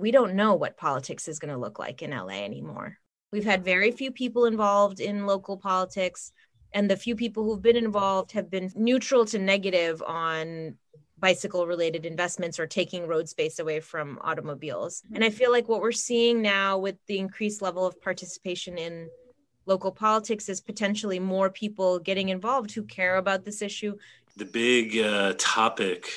we don't know what politics is going to look like in LA anymore. We've had very few people involved in local politics, and the few people who've been involved have been neutral to negative on bicycle related investments or taking road space away from automobiles. And I feel like what we're seeing now with the increased level of participation in local politics is potentially more people getting involved who care about this issue. The big uh, topic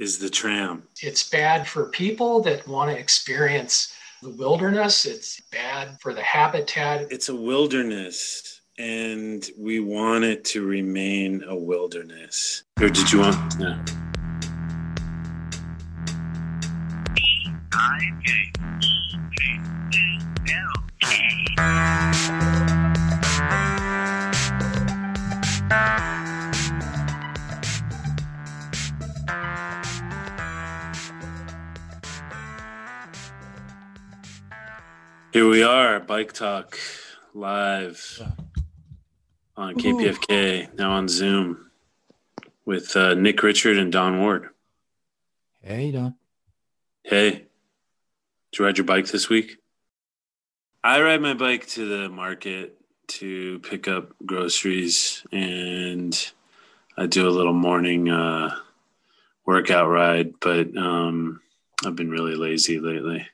is the tram. It's bad for people that want to experience the wilderness. It's bad for the habitat. It's a wilderness, and we want it to remain a wilderness. Or did you want? No. Here we are, Bike Talk live on KPFK, now on Zoom with uh, Nick Richard and Don Ward. Hey, Don. Hey, did you ride your bike this week? I ride my bike to the market to pick up groceries and I do a little morning uh, workout ride, but um, I've been really lazy lately.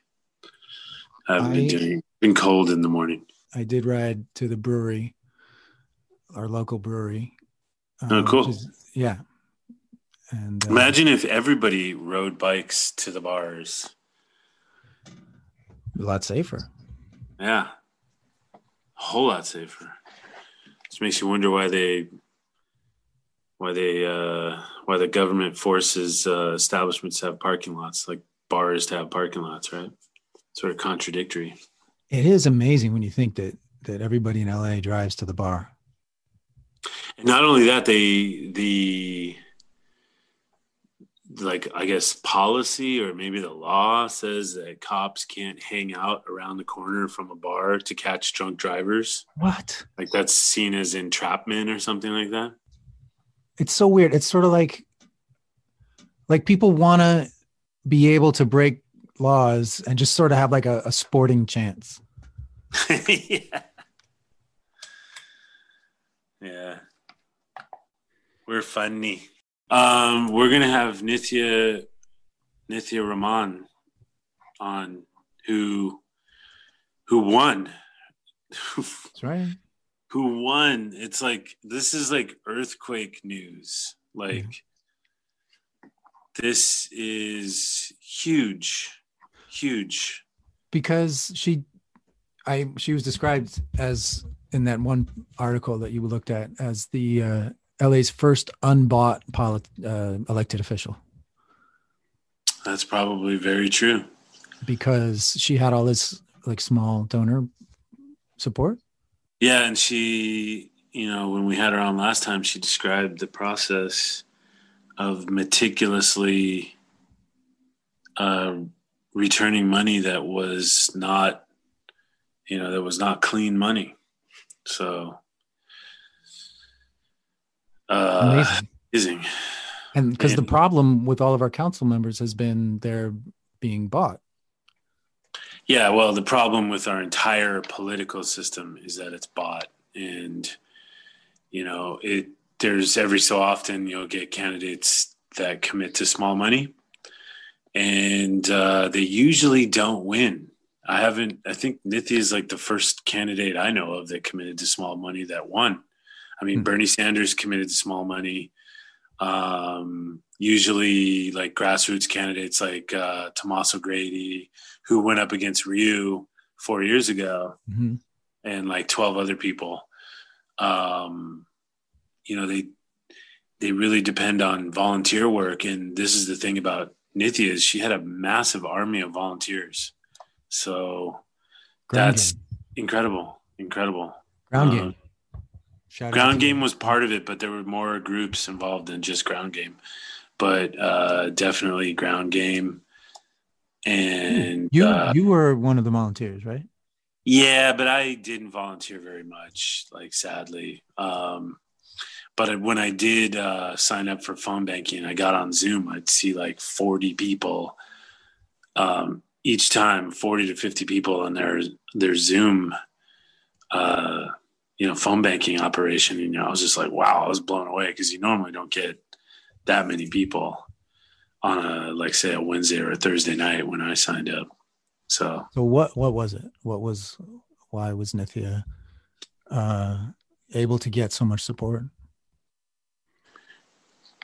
I haven't been doing been cold in the morning. I did ride to the brewery, our local brewery. Oh, which cool. yeah. And uh, Imagine if everybody rode bikes to the bars. a lot safer. Yeah. A whole lot safer. Just makes you wonder why they why they uh why the government forces uh establishments to have parking lots, like bars to have parking lots, right? Sort of contradictory. It is amazing when you think that that everybody in LA drives to the bar. And not only that, they the like I guess policy or maybe the law says that cops can't hang out around the corner from a bar to catch drunk drivers. What? Like that's seen as entrapment or something like that. It's so weird. It's sort of like like people want to be able to break laws and just sort of have like a, a sporting chance. yeah. Yeah. We're funny. Um, we're gonna have Nithya Nithya Raman on who who won. That's right. who won. It's like this is like earthquake news. Like this is huge. Huge. because she i she was described as in that one article that you looked at as the uh la's first unbought polit- uh, elected official That's probably very true. because she had all this like small donor support Yeah, and she, you know, when we had her on last time, she described the process of meticulously uh, returning money that was not, you know, that was not clean money. So, uh, amazing amazing. and because the problem with all of our council members has been they're being bought Yeah, well, the problem with our entire political system is that it's bought, and you know, it. There's every so often you'll get candidates that commit to small money, and uh, they usually don't win. I haven't. I think Nithya is like the first candidate I know of that committed to small money that won. I mean, Hmm. Bernie Sanders committed to small money. Um, usually, like grassroots candidates like uh, Tomas O'Grady, who went up against Ryu four years ago, Mhm. and like 12 other people. Um, you know, they they really depend on volunteer work, and this is the thing about Nithya is she had a massive army of volunteers, so ground that's game incredible, incredible. ground uh, game Ground game was part of it, but there were more groups involved than just ground game. But uh, definitely ground game, and you uh, you were one of the volunteers right Yeah, but I didn't volunteer very much, like sadly. Um, but when I did uh, sign up for phone banking, I got on Zoom. I'd see like forty people, um, each time 40 to 50 people on their their Zoom uh you know phone banking operation. You know I was just like wow I was blown away because you normally don't get that many people on a like say a Wednesday or a Thursday night when I signed up. So so what what was it? What was why was Nithya uh able to get so much support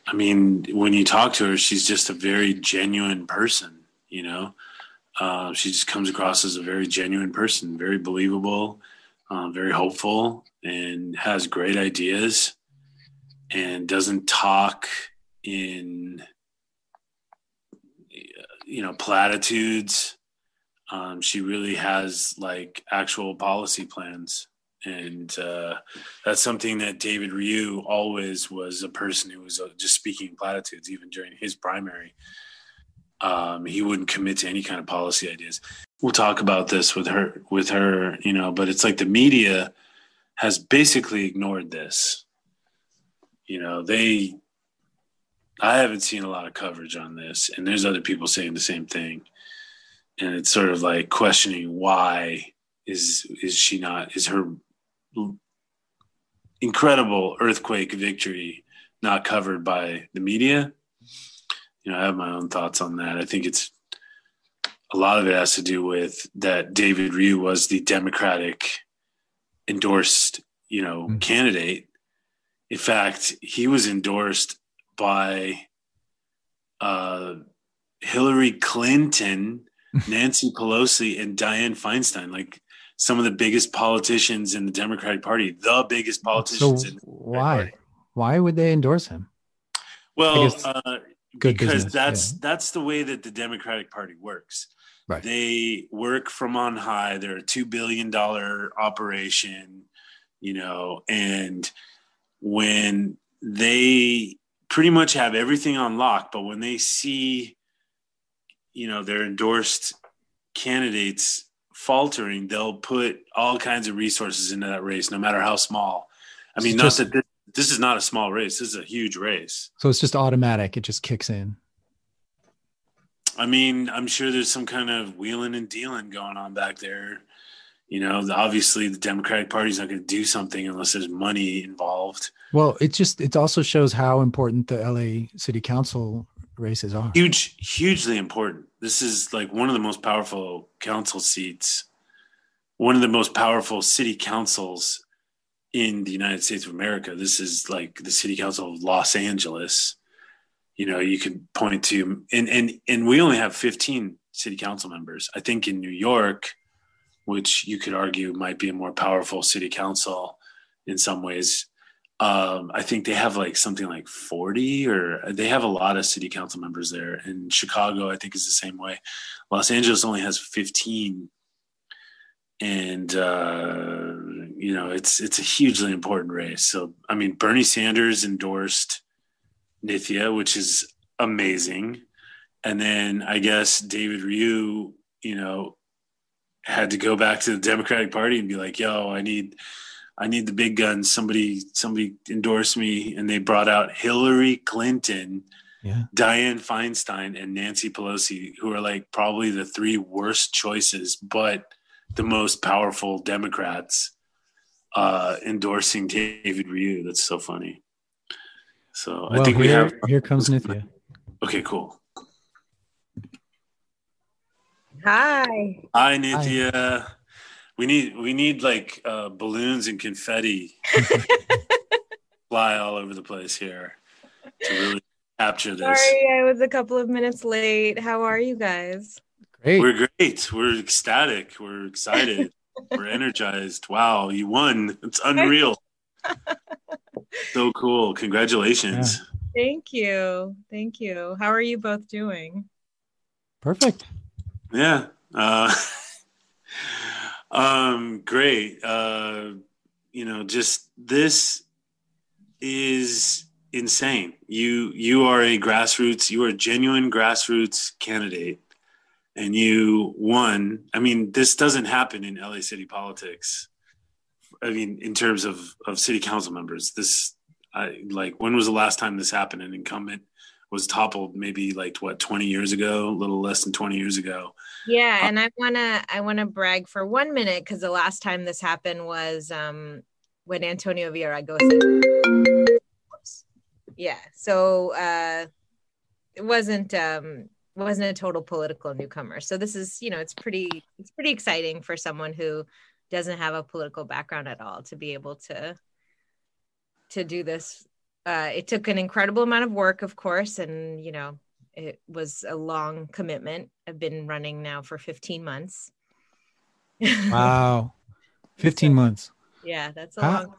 I mean, when you talk to her, she's just a very genuine person, you know? Uh, she just comes across as a very genuine person, very believable, uh, very hopeful, and has great ideas and doesn't talk in, you know, platitudes. Um, she really has like actual policy plans and uh, that's something that David Ryu always was a person who was uh, just speaking platitudes, even during his primary. Um, he wouldn't commit to any kind of policy ideas. We'll talk about this with her, with her, you know. But it's like the media has basically ignored this. You know, they. I haven't seen a lot of coverage on this, and there's other people saying the same thing, and it's sort of like questioning why is is she not is her incredible earthquake victory not covered by the media. You know, I have my own thoughts on that. I think it's a lot of it has to do with that David Ryu was the Democratic endorsed, you know, mm-hmm. candidate. In fact, he was endorsed by uh, Hillary Clinton, Nancy Pelosi, and Dianne Feinstein. Like some of the biggest politicians in the Democratic Party, the biggest politicians. So why? Party. Why would they endorse him? Well, uh, because business. that's yeah. that's the way that the Democratic Party works. Right. They work from on high. They're a two billion dollar operation, you know, and when they pretty much have everything on lock, but when they see, you know, their endorsed candidates faltering, they'll put all kinds of resources into that race, no matter how small. I mean, not that this, this is not a small race. This is a huge race. So it's just automatic. It just kicks in. I mean, I'm sure there's some kind of wheeling and dealing going on back there. You know, obviously the Democratic Party's not going to do something unless there's money involved. Well, it just it also shows how important the LA City Council races are. Huge, hugely important. This is like one of the most powerful council seats, one of the most powerful city councils in the United States of America. This is like the city council of Los Angeles. You know, you could point to and and and we only have 15 city council members. I think in New York, which you could argue might be a more powerful city council in some ways, um, I think they have like something like 40 or they have a lot of city council members there. And Chicago, I think, is the same way. Los Angeles only has 15. And uh, you know, it's it's a hugely important race. So I mean, Bernie Sanders endorsed Nithya, which is amazing. And then I guess David Ryu, you know, had to go back to the Democratic Party and be like, yo, I need I need the big guns. Somebody somebody endorsed me, and they brought out Hillary Clinton, yeah. Dianne Feinstein, and Nancy Pelosi, who are like probably the three worst choices, but the most powerful Democrats uh, endorsing David Ryu. That's so funny. So well, I think here, we have. Here comes Nithya. Okay, cool. Hi. Hi, Nithya. Hi. We need we need like uh, balloons and confetti fly all over the place here to really capture this. Sorry, I was a couple of minutes late. How are you guys? Great. We're great. We're ecstatic. We're excited. We're energized. Wow, you won. It's unreal. so cool. Congratulations. Yeah. Thank you. Thank you. How are you both doing? Perfect. Yeah. Uh, um, great. Uh, you know, just this is insane. You you are a grassroots. You are a genuine grassroots candidate, and you won. I mean, this doesn't happen in LA city politics. I mean, in terms of of city council members, this I like when was the last time this happened? An incumbent was toppled maybe like what 20 years ago, a little less than 20 years ago Yeah, and I wanna I wanna brag for one minute because the last time this happened was um when Antonio Villaraigosa. Yeah, so uh, it wasn't um wasn't a total political newcomer. So this is you know it's pretty it's pretty exciting for someone who doesn't have a political background at all to be able to to do this. Uh, it took an incredible amount of work, of course, and you know it was a long commitment. I've been running now for 15 months. Wow. 15 so, months. Yeah, that's a How, long.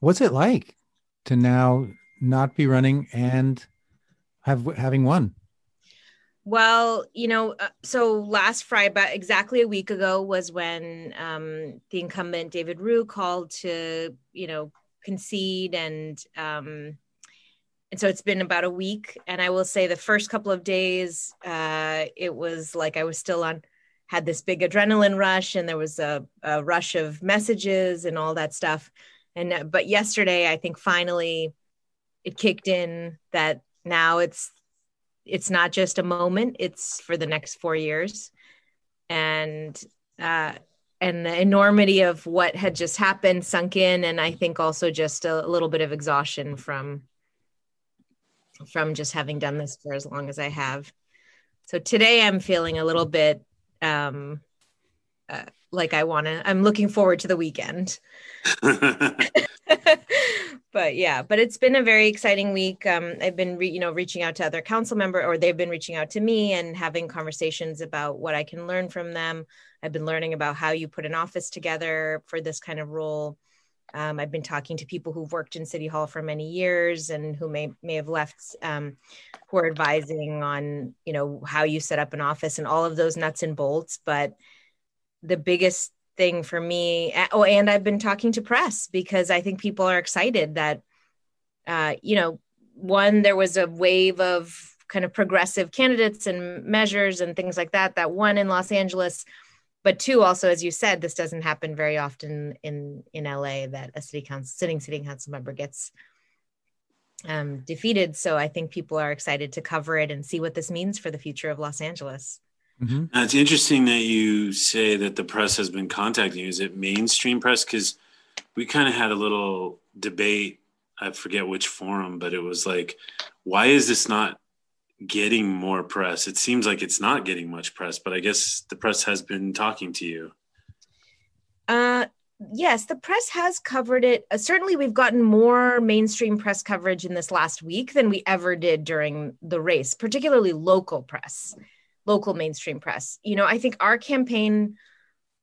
What's it like to now not be running and have having won? Well, you know, uh, so last Friday, about exactly a week ago, was when um, the incumbent David Ryu called to, you know, concede and um, and so it's been about a week. And i will say the first couple of days uh, it was like i was still on had this big adrenaline rush and there was a, a rush of messages and all that stuff. And uh, but yesterday i think finally it kicked in that now it's it's not just a moment it's for the next four years. And uh and the enormity of what had just happened sunk in. And i think also just a, a little bit of exhaustion from from just having done this for as long as I have. So today I'm feeling a little bit um, uh, like I want to, I'm looking forward to the weekend. but yeah, but it's been a very exciting week. Um, I've been, re- you know, reaching out to other council member or they've been reaching out to me and having conversations about what I can learn from them. I've been learning about how you put an office together for this kind of role. Um, I've been talking to people who've worked in City Hall for many years and who may may have left, um, who are advising on you know how you set up an office and all of those nuts and bolts. But the biggest thing for me, oh, and I've been talking to press because I think people are excited that, uh, you know, one there was a wave of kind of progressive candidates and measures and things like that that won in Los Angeles but two also as you said this doesn't happen very often in in la that a city council sitting city council member gets um, defeated. So i think people are excited to cover it and see what this means for the future of los angeles. Mm-hmm. it's interesting that you say that the press has been contacting you. Is it mainstream press? Because we kind of had a little debate i forget which forum but it was like why is this not getting more press? It seems like it's not getting much press, but I guess the press has been talking to you. Uh, yes, the press has covered it. Uh, certainly, we've gotten more mainstream press coverage in this last week than we ever did during the race, particularly local press, local mainstream press. You know, I think our campaign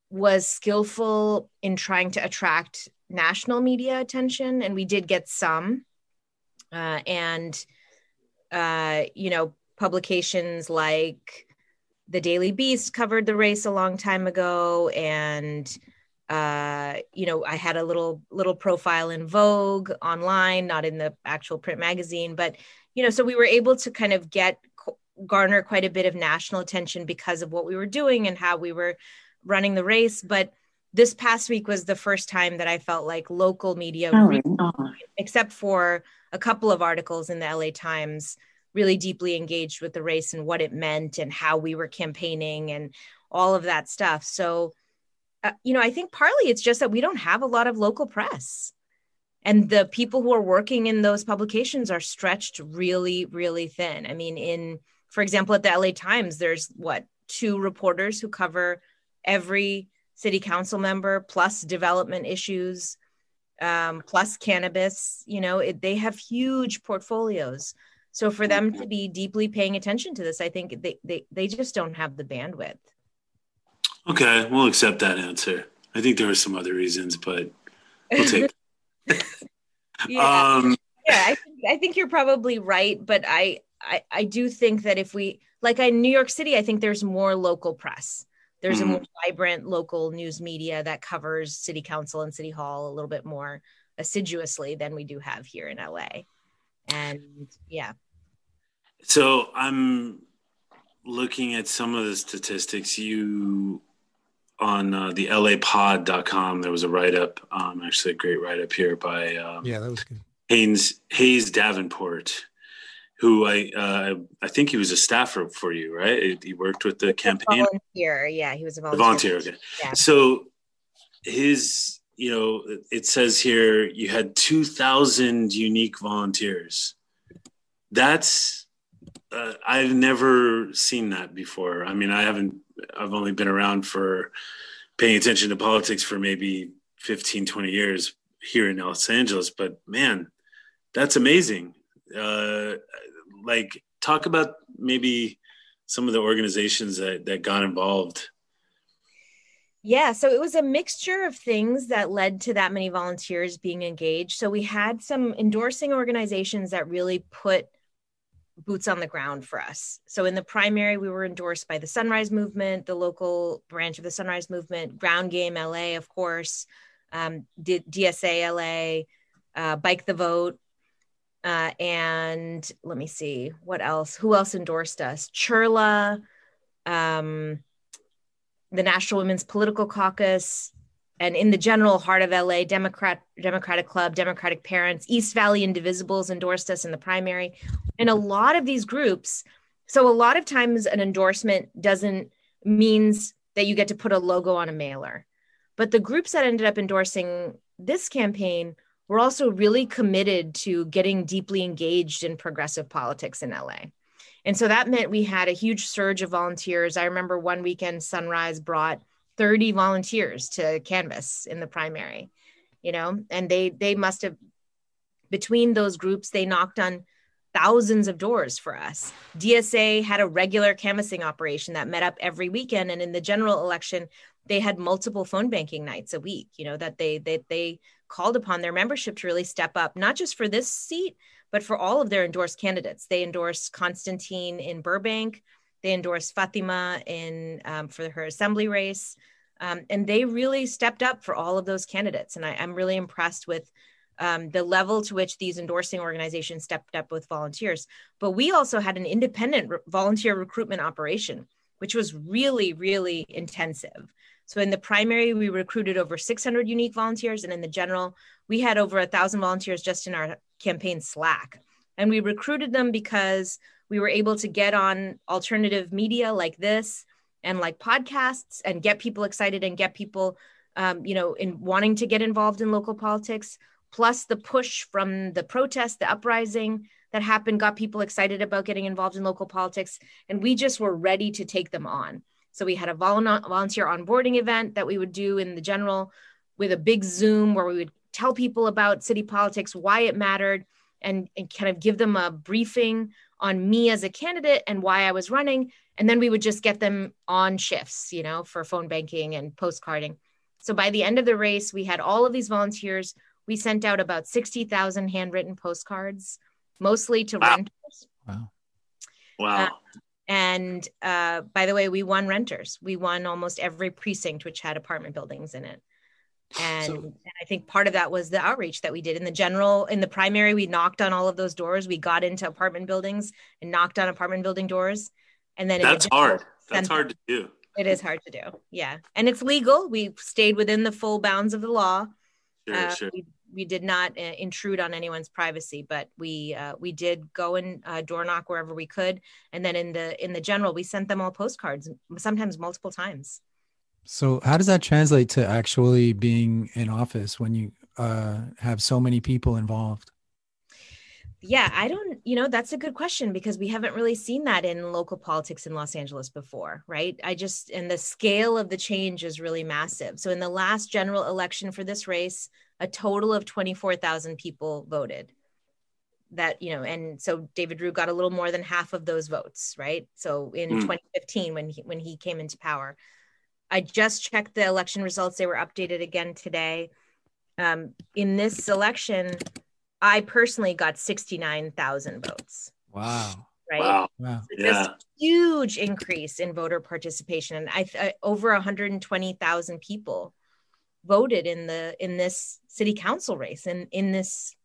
was skillful in trying to attract national media attention, and we did get some. Uh, and uh, you know, publications like the Daily Beast covered the race a long time ago, and uh, you know, I had a little little profile in Vogue online, not in the actual print magazine, but you know, so we were able to kind of get garner quite a bit of national attention because of what we were doing and how we were running the race, but this past week was the first time that I felt like local media, oh, really, except for a couple of articles in the LA Times, really deeply engaged with the race and what it meant and how we were campaigning and all of that stuff. So, uh, you know, I think partly it's just that we don't have a lot of local press. And the people who are working in those publications are stretched really, really thin. I mean, in, for example, at the LA Times, there's what, two reporters who cover every city council member plus development issues um, plus cannabis you know it, they have huge portfolios. So for them to be deeply paying attention to this i think they they, they just don't have the bandwidth. Okay we'll accept that answer. I think there are some other reasons but we'll take yeah, um, yeah I, think, I think you're probably right but I, I i do think that if we like in new york city i think there's more local press there's mm-hmm. a more vibrant local news media that covers city council and city hall a little bit more assiduously than we do have here in LA. And yeah. So I'm looking at some of the statistics you on uh, the lapod.com there was a write-up um, actually a great write-up here by um, yeah that was good haynes hayes davenport who I uh, I think he was a staffer for you, right? He worked with the campaign. volunteer, yeah, he was a volunteer. volunteer. Okay. Yeah. So his, you know, it says here you had two thousand unique volunteers. That's uh, I've never seen that before. I mean, I haven't. I've only been around for paying attention to politics for maybe 15, 20 years here in Los Angeles. But man, that's amazing. Uh, like, talk about maybe some of the organizations that, that got involved. Yeah, so it was a mixture of things that led to that many volunteers being engaged. So we had some endorsing organizations that really put boots on the ground for us. So in the primary, we were endorsed by the Sunrise Movement, the local branch of the Sunrise Movement, Ground Game LA, of course, um, D- DSA LA, uh, Bike the Vote, uh, and let me see what else. Who else endorsed us? CHIRLA, um, the National Women's Political Caucus, and in the general heart of LA, Democrat Democratic Club, Democratic Parents, East Valley Indivisibles endorsed us in the primary, and a lot of these groups. So a lot of times, an endorsement doesn't means that you get to put a logo on a mailer, but the groups that ended up endorsing this campaign were also really committed to getting deeply engaged in progressive politics in LA. And so that meant we had a huge surge of volunteers. I remember one weekend, Sunrise brought 30 volunteers to canvas in the primary you know and they they must have between those groups they knocked on thousands of doors for us dsa had a regular canvassing operation that met up every weekend and in the general election they had multiple phone banking nights a week you know that they they, they called upon their membership to really step up not just for this seat but for all of their endorsed candidates they endorsed Konstantine in burbank they endorsed Fatima in um, for her assembly race, um, and they really stepped up for all of those candidates. And I, am really impressed with um, the level to which these endorsing organizations stepped up with volunteers. But we also had an independent re- volunteer recruitment operation, which was really, really intensive. So in the primary, we recruited over 600 unique volunteers, and in the general, we had over a thousand volunteers just in our campaign Slack. And we recruited them because we were able to get on alternative media like this and like podcasts and get people excited and get people um, you know in wanting to get involved in local politics plus the push from the protest the uprising that happened got people excited about getting involved in local politics and we just were ready to take them on so we had a volunteer onboarding event that we would do in the general with a big zoom where we would tell people about city politics why it mattered and, and kind of give them a briefing on me as a candidate and why I was running. And then we would just get them on shifts, you know, for phone banking and postcarding. So by the end of the race, we had all of these volunteers. We sent out about 60,000 handwritten postcards, mostly to wow. renters. Wow. Wow. Uh, and uh, by the way, we won renters. We won almost every precinct which had apartment buildings in it. And, so, and, i think part of that was the outreach that we did. In the general in the primary we knocked on all of those doors. We got into apartment buildings and knocked on apartment building doors. And then that's hard. That's hard to do. It is hard to do. Yeah. And it's legal. We stayed within the full bounds of the law. Sure, uh, sure. We, we did not uh, intrude on anyone's privacy but we uh, we did go and uh, door knock wherever we could and then in the in the general we sent them all postcards sometimes multiple times so, how does that translate to actually being in office when you uh, have so many people involved? Yeah, I don't, you know, that's a good question because we haven't really seen that in local politics in Los Angeles before, right? I just, and the scale of the change is really massive. So, in the last general election for this race, a total of 24,000 people voted. That, you know, and so David Ryu got a little more than half of those votes, right? So, in mm. 2015, when he, when he came into power. I just checked the election results. They were updated again today. Um, in this election, I personally got 69,000 votes. Wow. Right. Wow. wow. yeah. huge increase in voter participation. And I, I over 120,000 people voted in the in this city council race and in, in this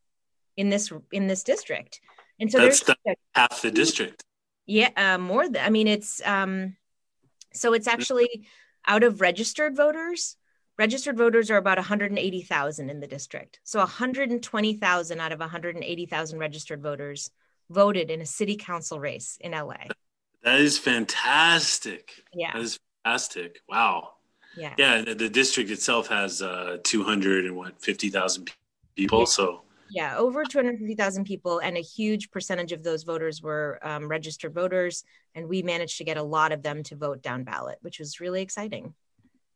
in this in this district. And so that's there's the, half the district. Yeah, uh, more than I mean, it's um, so it's actually out of registered voters, registered voters are about 180,000 in the district. So 120,000 out of 180,000 registered voters voted in a city council race in LA. That is fantastic. Yeah. That is fantastic. Wow. Yeah. Yeah. The, the district itself has uh, 200 and what, 50,000 people. Yeah. So, Yeah, over 250,000 people, and a huge percentage of those voters were um, registered voters. And we managed to get a lot of them to vote down ballot, which was really exciting.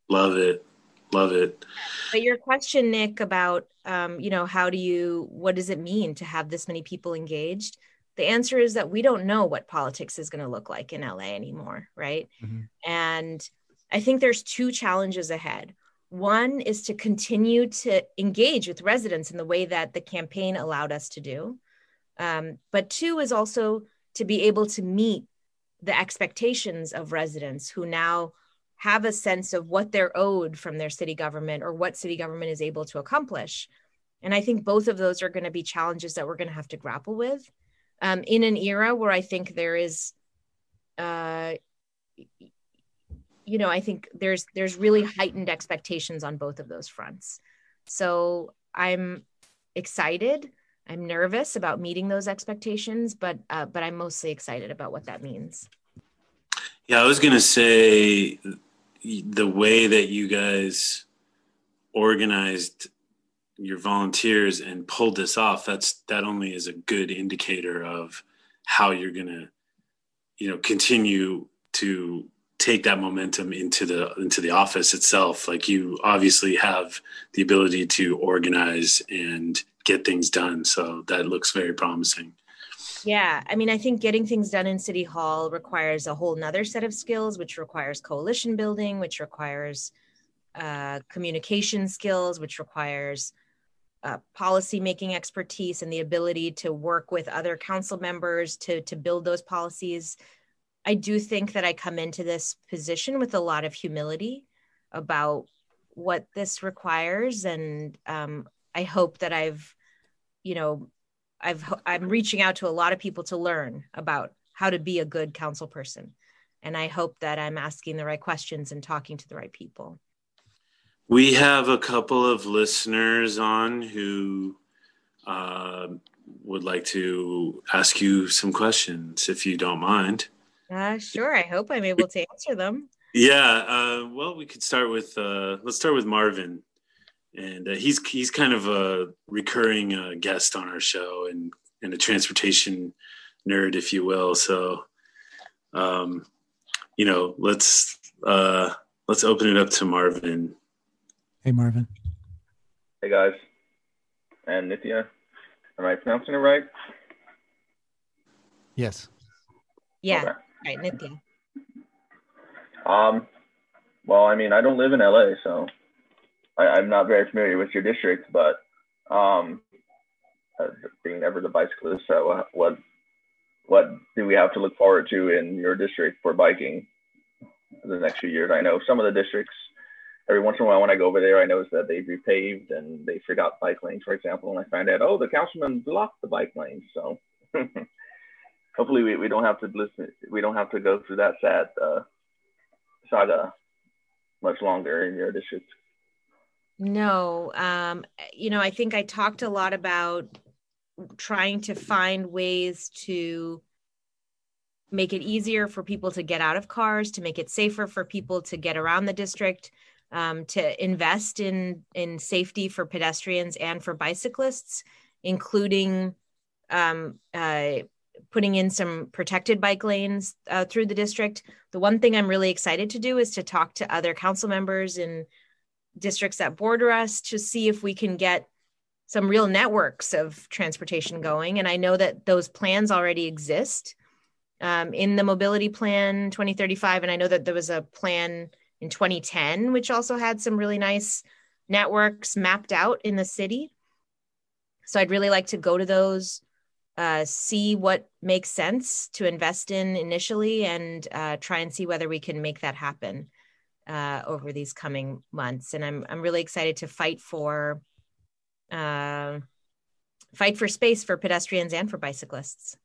love it. Love it. But your question, Nick, about um, you know how do you what does it mean to have this many people engaged? The answer is that we don't know what politics is going to look like in LA anymore, right? Mhm. And I think there's two challenges ahead. One is to continue to engage with residents in the way that the campaign allowed us to do. Um, but two is also to be able to meet the expectations of residents who now have a sense of what they're owed from their city government or what city government is able to accomplish. And I think both of those are going to be challenges that we're going to have to grapple with um, in an era where I think there is, uh, you know, I think there's there's really heightened expectations on both of those fronts. So I'm excited. I'm nervous about meeting those expectations, but uh, but I'm mostly excited about what that means. Yeah, I was going to say the way that you guys organized your volunteers and pulled this off that's that only is a good indicator of how you're going to you know continue to take that momentum into the into the office itself like you obviously have the ability to organize and get things done. So that looks very promising. Yeah, I mean, I think getting things done in City Hall requires a whole nother set of skills, which requires coalition building, which requires uh, communication skills, which requires uh, policy making expertise and the ability to work with other council members to to build those policies. I do think that I come into this position with a lot of humility about what this requires, and um, I hope that I've, you know, I've I'm reaching out to a lot of people to learn about how to be a good council person, and I hope that I'm asking the right questions and talking to the right people. We have a couple of listeners on who uh, would like to ask you some questions, if you don't mind. Uh, sure. I hope I'm able to answer them. Yeah. Uh, well, we could start with uh, let's start with Marvin, and uh, he's he's kind of a recurring uh, guest on our show and and a transportation nerd, if you will. So, um, you know, let's uh, let's open it up to Marvin. Hey, Marvin. Hey guys, and Nithya, am I pronouncing it right? Yes. Yeah. Okay. Right, Nithya. Um, well, I mean, I don't live in LA, so I, I'm not very familiar with your district, but um, uh, being ever the bicyclist, so what what do we have to look forward to in your district for biking the next few years? I know some of the districts. Every once in a while, when I go over there, I notice that they've repaved and they forgot bike lanes, for example, and I find out, oh, the councilman blocked the bike lanes. So hopefully, we, we don't have to listen. We don't have to go through that sad uh, saga much longer in your district. No, um, you know, I think I talked a lot about trying to find ways to make it easier for people to get out of cars, to make it safer for people to get around the district, um, to invest in in safety for pedestrians and for bicyclists, including um, uh, putting in some protected bike lanes uh, through the district. The one thing I'm really excited to do is to talk to other council members in districts that border us to see if we can get some real networks of transportation going. And I know that those plans already exist um, in the mobility plan 2035. And I know that there was a plan in 2010, which also had some really nice networks mapped out in the city. So I'd really like to go to those, uh, see what makes sense to invest in initially, and uh, try and see whether we can make that happen uh, over these coming months. And I'm I'm really excited to fight for uh, fight for space for pedestrians and for bicyclists.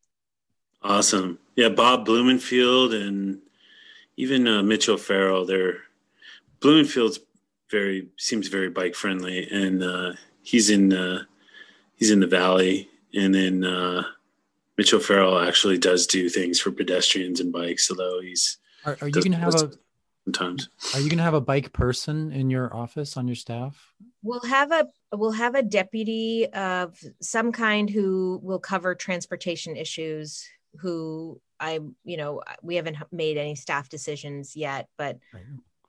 Awesome. Yeah, Bob Blumenfield and even uh, Mitch O'Farrell. They're Blumenfield's very seems very bike friendly, and uh, he's in he's in the valley. And then uh, Mitch O'Farrell actually does do things for pedestrians and bikes, although he's. Are, are you going to have a sometimes? Are you going to have a bike person in your office on your staff? We'll have a we'll have a deputy of some kind who will cover transportation issues. Who I you know we haven't made any staff decisions yet, but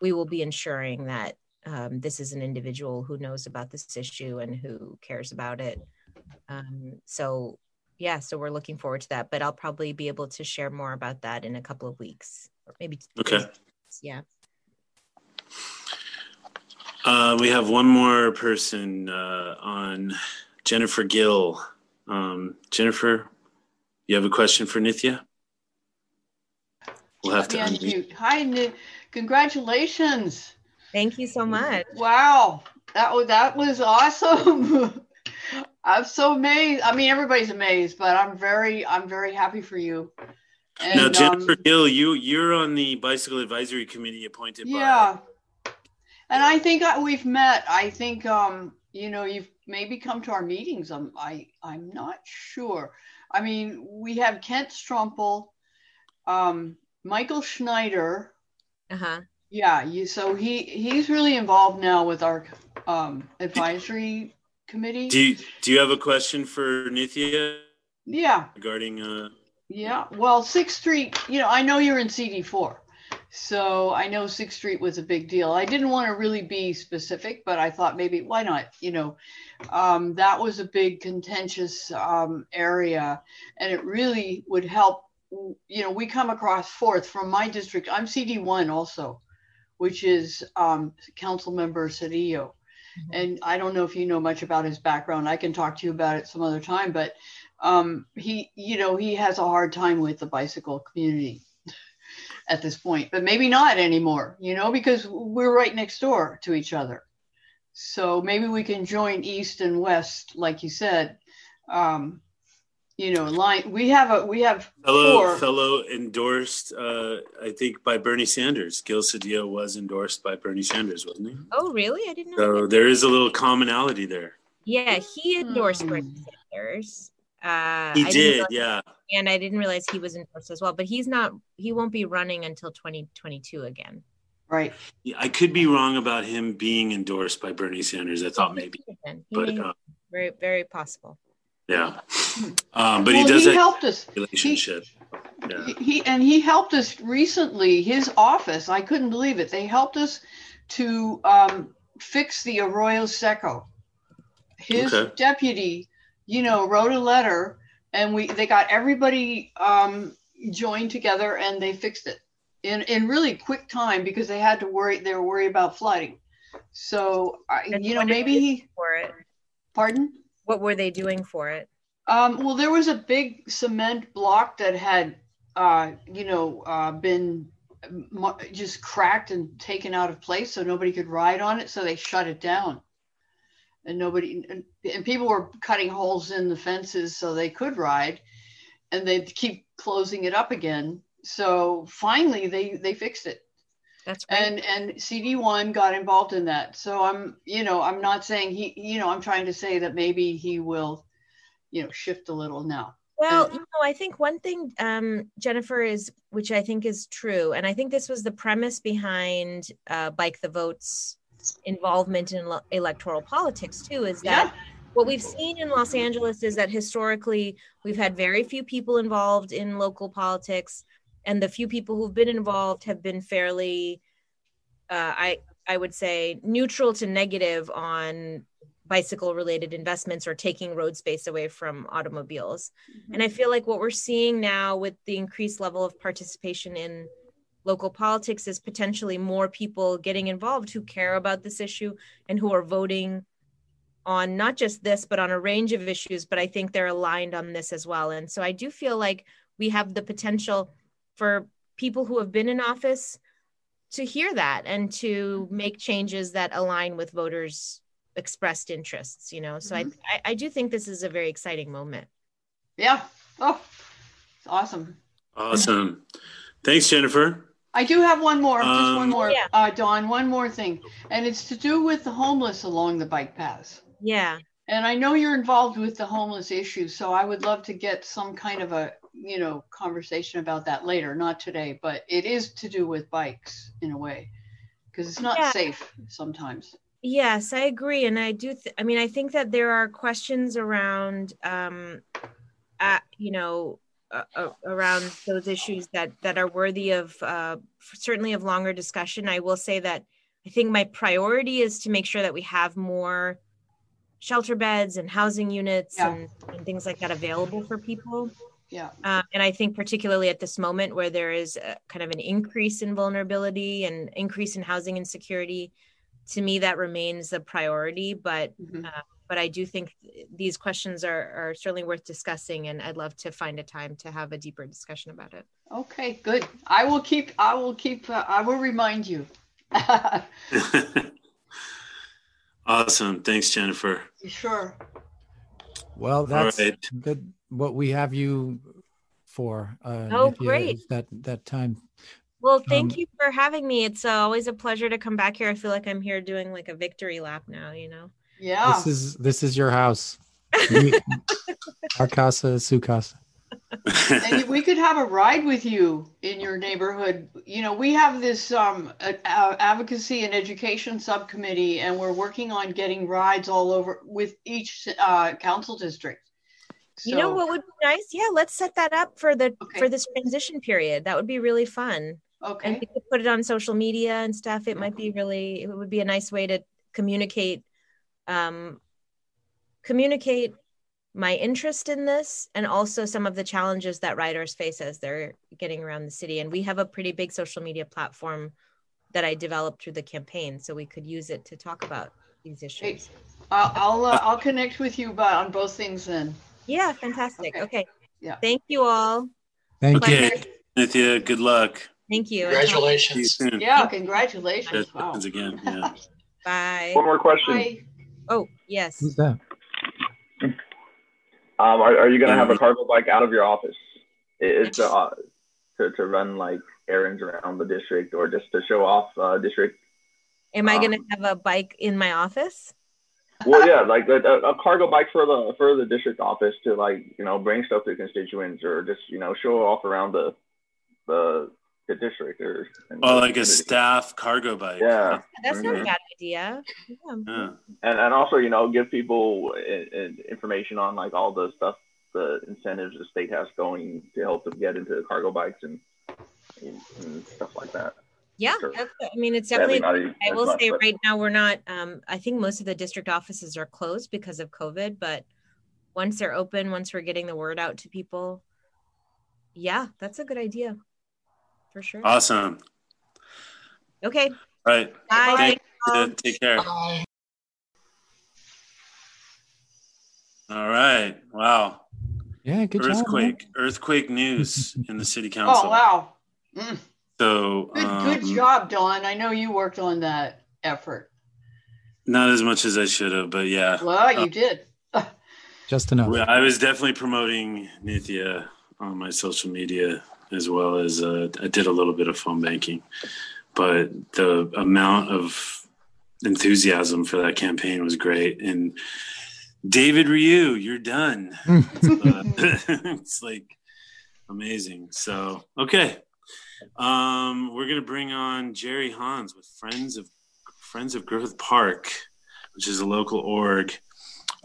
we will be ensuring that um, this is an individual who knows about this issue and who cares about it. Um, so yeah, so we're looking forward to that. But I'll probably be able to share more about that in a couple of weeks, or maybe. Okay. Weeks. Yeah. Uh, we have one more person uh, on Jennifer Gill. Um, Jennifer, you have a question for Nithya? We'll have to unmute. Hi, Nith. Congratulations. Thank you so much. Wow, that was that was awesome. I'm so amazed. I mean, everybody's amazed, but I'm very I'm very happy for you. And, now, Jennifer um, Gill, you you're on the bicycle advisory committee appointed yeah. by. and I think I, we've met. I think um, you know you've maybe come to our meetings. I'm I I'm not sure. I mean, we have Kent Strumpell, um, Michael Schneider. Uh huh. Yeah, you, so he he's really involved now with our um, advisory committee. Do you, do you have a question for Nithya? Yeah. Regarding uh Yeah, well, Sixth Street, you know, I know you're in CD4. So I know Sixth Street was a big deal. I didn't want to really be specific, but I thought maybe why not? You know, um, that was a big contentious um, area, and it really would help. You know, we come across Fourth from my district. I'm CD1 also, which is um, Council Member Cedillo. Mm-hmm. And I don't know if you know much about his background. I can talk to you about it some other time, but um, he, you know, he has a hard time with the bicycle community at this point, but maybe not anymore, you know, because we're right next door to each other. So maybe we can join East and West, like you said, um, you know line we have a we have fellow four. fellow endorsed uh i think by bernie sanders. Gil cedillo was endorsed by bernie sanders wasn't he? Oh really? I didn't know so that. there is a little commonality there. Yeah he endorsed hmm. bernie sanders. Uh he I did yeah. And i didn't realize he was endorsed as well but he's not he won't be running until 2022 again. Right. Yeah, i could be wrong about him being endorsed by bernie sanders. I thought maybe but uh, very very possible yeah, um, but well, he does he helped us. Relationship. He, yeah. he and he helped us recently. His office, I couldn't believe it. They helped us to um, fix the Arroyo Seco. His okay. deputy, you know, wrote a letter, and we they got everybody um, joined together, and they fixed it in in really quick time because they had to worry. They were worried about flooding. So, you know, maybe he. For it. Pardon what were they doing for it? Um, well, there was a big cement block that had, uh, you know, uh, been just cracked and taken out of place, so nobody could ride on it. So they shut it down, and nobody and, and people were cutting holes in the fences so they could ride, and they'd keep closing it up again. So finally, they they fixed it. That's great. And and CD1 got involved in that. So I'm, you know, I'm not saying he, you know, I'm trying to say that maybe he will, you know, shift a little now. Well, you know, I think one thing, um, Jennifer, is which I think is true, and I think this was the premise behind uh, Bike the Vote's involvement in lo- electoral politics too, is that yeah. what we've seen in Los Angeles is that historically we've had very few people involved in local politics and the few people who've been involved have been fairly uh, i i would say neutral to negative on bicycle related investments or taking road space away from automobiles. Mm-hmm. and i feel like what we're seeing now with the increased level of participation in local politics is potentially more people getting involved who care about this issue and who are voting on not just this but on a range of issues. But i think they're aligned on this as well. And so i do feel like we have the potential for people who have been in office to hear that and to make changes that align with voters expressed interests you know so mm-hmm. I, I do think this is a very exciting moment yeah oh it's awesome awesome thanks jennifer I do have one more, um, just one um, more, yeah. uh, Dawn, one more thing, and it's to do with the homeless along the bike paths. Yeah. And I know you're involved with the homeless issue, so I would love to get some kind of a, you know, conversation about that later, not today, but it is to do with bikes in a way because it's not Yeah. safe sometimes. Yes, I agree, and I do. Th- I mean, I think that there are questions around, um, uh, you know, uh, uh, around those issues that that are worthy of uh, certainly of longer discussion. I will say that I think my priority is to make sure that we have more shelter beds and housing units Yeah. and, and things like that available for people. Yeah. Uh, and I think particularly at this moment where there is a, kind of an increase in vulnerability and increase in housing insecurity, to me that remains a priority. But Mhm. but I do think these questions are are certainly worth discussing, and I'd love to find a time to have a deeper discussion about it. Okay, good. I will keep, I will keep, uh, I will remind you. awesome. Thanks, Jennifer. Sure. Well, All that's right. good. What we have you for. Uh, Oh, Nithya, great. That that time. Well, thank Um, you for having me. It's uh, always a pleasure to come back here. I feel like I'm here doing like a victory lap now. You know. Yeah. This is this is your house. We- Our casa, su casa. and we could have a ride with you in your neighborhood. You know, we have this um, a- a- advocacy and education subcommittee, and we're working on getting rides all over with each uh, council district. You know what would be nice? Yeah, let's set that up for the Okay. for this transition period. That would be really fun. And Okay. we could put it on social media and stuff. It might be really. It would be a nice way to communicate, um, communicate my interest in this and also some of the challenges that riders face as they're getting around the city. And we have a pretty big social media platform that I developed through the campaign, so we could use it to talk about these issues. I'll I'll, uh, I'll connect with you about on both things then. Yeah, fantastic. Okay. Okay. Yeah. Thank you all. Thank you. Okay, Nithya, good luck. Thank you. See you Congratulations. soon. Yeah. Congratulations. Wow. happens again. Yeah. Bye. One more question. Bye. Oh, yes. Who's that? Um, are, are you gonna have a cargo bike out of your office? It- It's uh, to to run like errands around the district or just to show off uh, district. Am I going to Um, have a bike in my office? Well, yeah, like a, a cargo bike for the for the district office to like you know bring stuff to constituents or just you know show off around the the the district or. Oh, the like a staff cargo bike. Yeah, That's not a Mhm. bad idea. Yeah. Yeah. and and also you know give people i- i- information on like all the stuff the incentives the state has going to help them get into cargo bikes and and, and stuff like that. Yeah, Sure. I mean, it's Sadly, definitely. not I will much, say but- right now we're not. Um, I think most of the district offices are closed because of COVID, but once they're open, once we're getting the word out to people, yeah, that's a good idea, for sure. Awesome. Okay, All right. bye. Thank Um. Take care. Bye. All right. Wow. Yeah, good job. Earthquake. Earthquake news in the city council. Oh wow. Mm. So Good um, good job, Dawn. I know you worked on that effort. Not as much as I should have, but yeah. Well, you did. Just enough. Well, I was definitely promoting Nithya on my social media as well as uh, I did a little bit of phone banking. But the amount of enthusiasm for that campaign was great. And David Ryu, you're done. Uh, it's like amazing. So, okay. Um, we're going to bring on Gerry Hans with Friends of Friends of Griffith Park, which is a local org.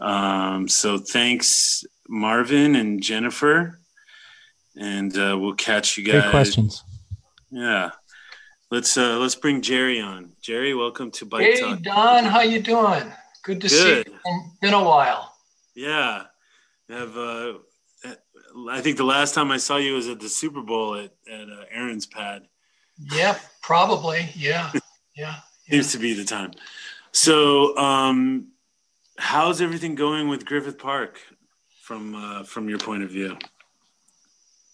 Um, so thanks, Marvin and Jennifer, and uh, we'll catch you guys. Great questions. Yeah, let's uh, let's bring Gerry on. Gerry, welcome to Bike Hey, Talk. Don, how you doing? Good to Good. see you. Been a while. Yeah, I have. Uh, I think the last time I saw you was at the Super Bowl at at uh, Aaron's pad. Yeah, probably. Yeah, yeah. yeah. Seems to be the time. So, um, how's everything going with Griffith Park from uh, from your point of view?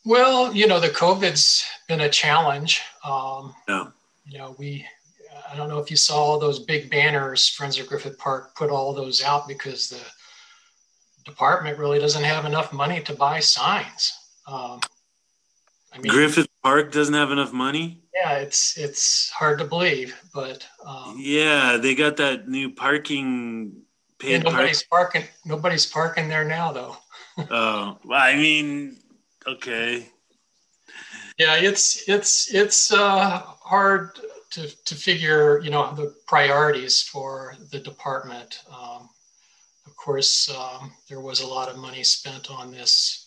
Well, you know, the COVID's been a challenge. Um, Yeah. You know, we, I don't know if you saw all those big banners, Friends of Griffith Park put all those out because the department really doesn't have enough money to buy signs. Um, I mean, Griffith Park doesn't have enough money. yeah, it's it's hard to believe, but um, Yeah, they got that new parking paid nobody's park. parking. Nobody's parking there now, though. oh, well, I mean, okay. Yeah, it's it's it's uh, hard to to figure, you know, the priorities for the department. Um, course, um, there was a lot of money spent on this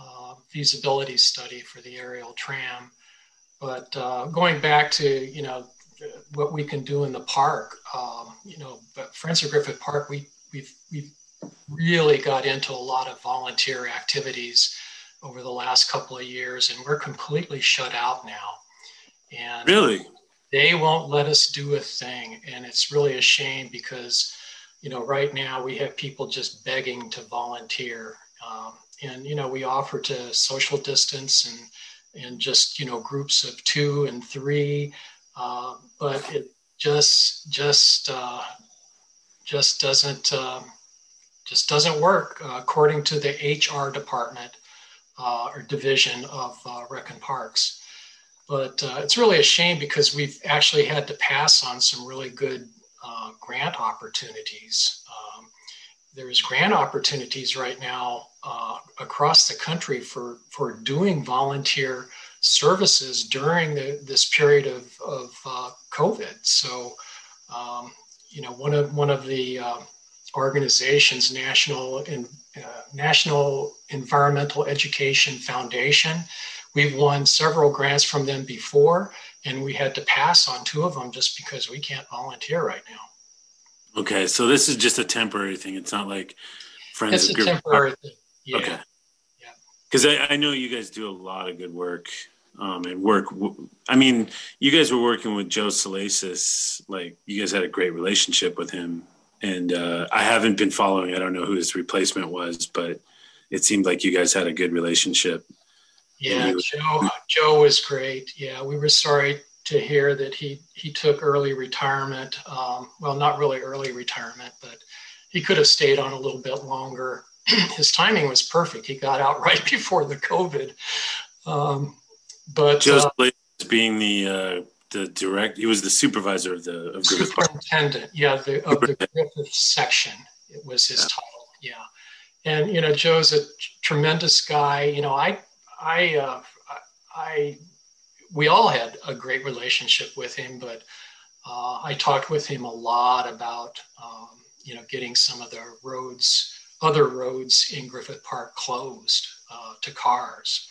uh, feasibility study for the aerial tram, but uh, going back to you know what we can do in the park. Um, you know, but of Griffith Park, we we've we've really got into a lot of volunteer activities over the last couple of years, and we're completely shut out now. And really, they won't let us do a thing, and it's really a shame because you know right now we have people just begging to volunteer. Um, and you know we offer to social distance and and just you know groups of two and three uh, but it just just uh, just doesn't uh, just doesn't work uh, according to the HR department uh, or division of uh, Rec and Parks. But it's really a shame because we've actually had to pass on some really good grant opportunities. Um, there's grant opportunities right now across the country for for doing volunteer services during the, this period of, of uh, COVID. So, um, you know, one of one of the uh, organizations, National in, uh, National Environmental Education Foundation, we've won several grants from them before, and we had to pass on two of them just because we can't volunteer right now. Okay, so this is just a temporary thing. It's not like friends. It's a temporary thing. Yeah. Okay. Because I, I know you guys do a lot of good work um, and work. I mean, you guys were working with Joe Salaices. Like, you guys had a great relationship with him. And uh, I haven't been following. I don't know who his replacement was, but it seemed like you guys had a good relationship. Yeah, Joe. Joe was great. Yeah, we were sorry to hear that he he took early retirement. Um, well, not really early retirement, but he could have stayed on a little bit longer. His timing was perfect. He got out right before the COVID. Um, but Joe's uh, being the uh, the direct, he was the supervisor of the of superintendent. Yeah, the, of the Griffith section. It was his yeah. title. Yeah, and you know, Joe's a tremendous guy. You know, I I uh, I we all had a great relationship with him, but uh, I talked with him a lot about um, you know getting some of the roads, other roads in Griffith Park closed uh, to cars.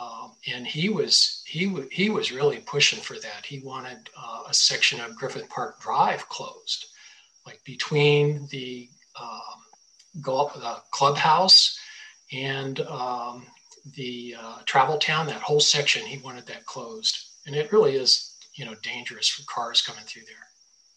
Um, and he was he w- he was really pushing for that. He wanted uh, a section of Griffith Park Drive closed, like between the um, golf, clubhouse and um, the uh, travel town. That whole section, he wanted that closed, and it really is you know dangerous for cars coming through there.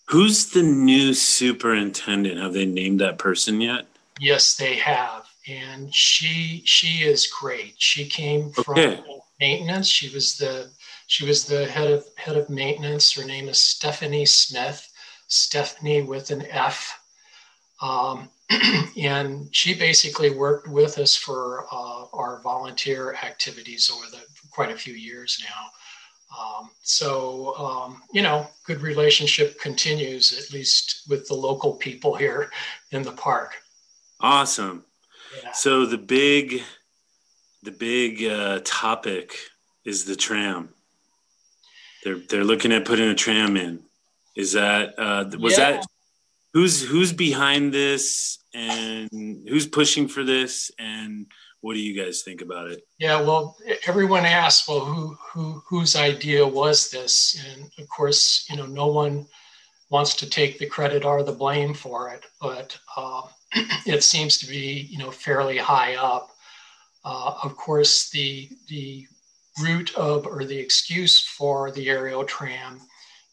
Who's the new superintendent? Have they named that person yet? Yes, they have and she she is great. She came from okay. maintenance. She was the she was the head of head of maintenance. Her name is Stephanie Smith. Stephanie with an F. Um, and she basically worked with us for uh, our volunteer activities over the quite a few years now. Um, so um, you know, good relationship continues at least with the local people here in the park. Awesome. So the big, the big uh, topic is the tram. They're they're looking at putting a tram in. Is that uh, was yeah. that who's who's behind this and who's pushing for this and what do you guys think about it? Yeah, well, everyone asks, well, who who whose idea was this? And of course, you know, no one wants to take the credit or the blame for it, but. Uh, it seems to be you know fairly high up. Uh, of course, the the root of or the excuse for the aerial tram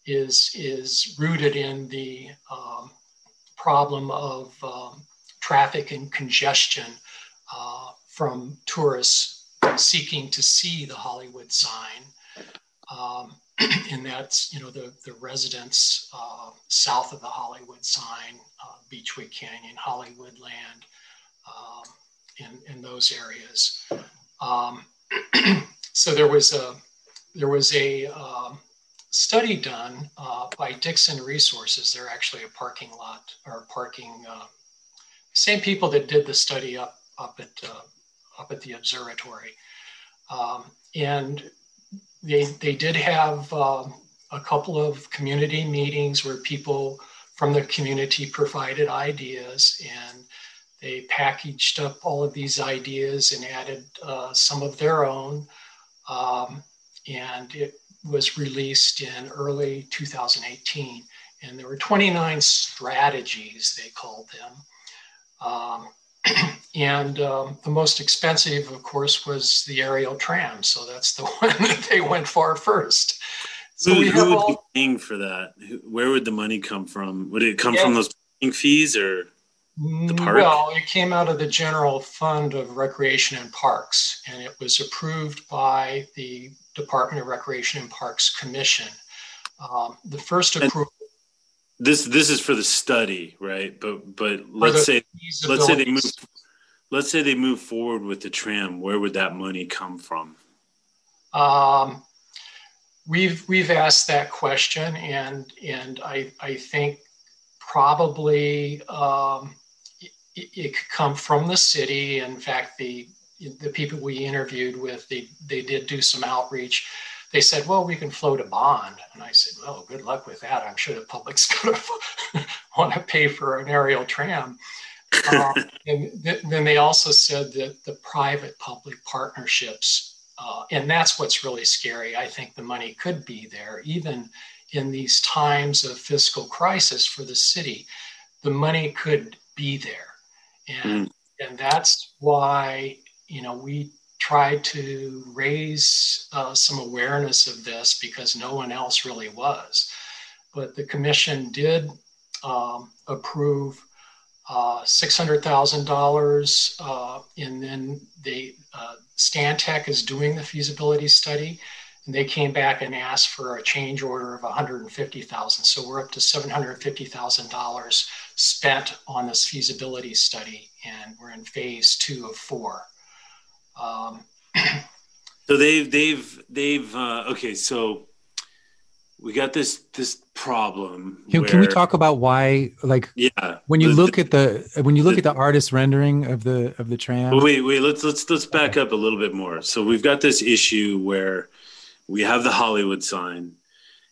is is rooted in the um, problem of um, traffic and congestion uh, from tourists seeking to see the Hollywood sign. Um, and that's you know the the residents uh, south of the Hollywood sign, uh, Beechwood Canyon, Hollywood Land, um, in in those areas. Um, so there was a there was a um, study done uh, by Dixon Resources. They're actually a parking lot or parking uh, same people that did the study up up at uh, up at the observatory, um, and they they did have um, a couple of community meetings where people from the community provided ideas and they packaged up all of these ideas and added uh, some of their own. Um, and it was released in early 2018. And there were 29 strategies, they called them. Um, and um, the most expensive, of course, was the aerial tram. So that's the one that they went for first. So who, who would all... be paying for that? Where would the money come from? Would it come yeah. from those fees or the park? Well, it came out of the general fund of recreation and parks, and it was approved by the Department of Recreation and Parks Commission. Um, the first approval. This this is for the study, right? But but let's say let's say they move let's say they move forward with the tram. Where would that money come from? Um, we've we've asked that question, and and I I think probably um, it could come from the city. In fact, the the people we interviewed with, they they did do some outreach. They said, "Well, we can float a bond," and I said, "Well, good luck with that. I'm sure the public's going to want to pay for an aerial tram." um, and th- then they also said that the private-public partnerships, uh, and that's what's really scary. I think the money could be there, even in these times of fiscal crisis for the city. The money could be there and mm. and that's why you know we tried to raise uh, some awareness of this because no one else really was but the commission did um, approve uh, $600,000 uh, and then they uh, Stantec is doing the feasibility study and they came back and asked for a change order of 150,000 so we're up to $750,000 spent on this feasibility study, and we're in phase two of four. Um, so they've they've they've uh, okay. So we got this this problem. Can, where, can we talk about why? Like, yeah, when you the, look the, at the when you look the, at the artist rendering of the of the tram. wait, wait. Let's let's let's back up a little bit more. So we've got this issue where we have the Hollywood sign,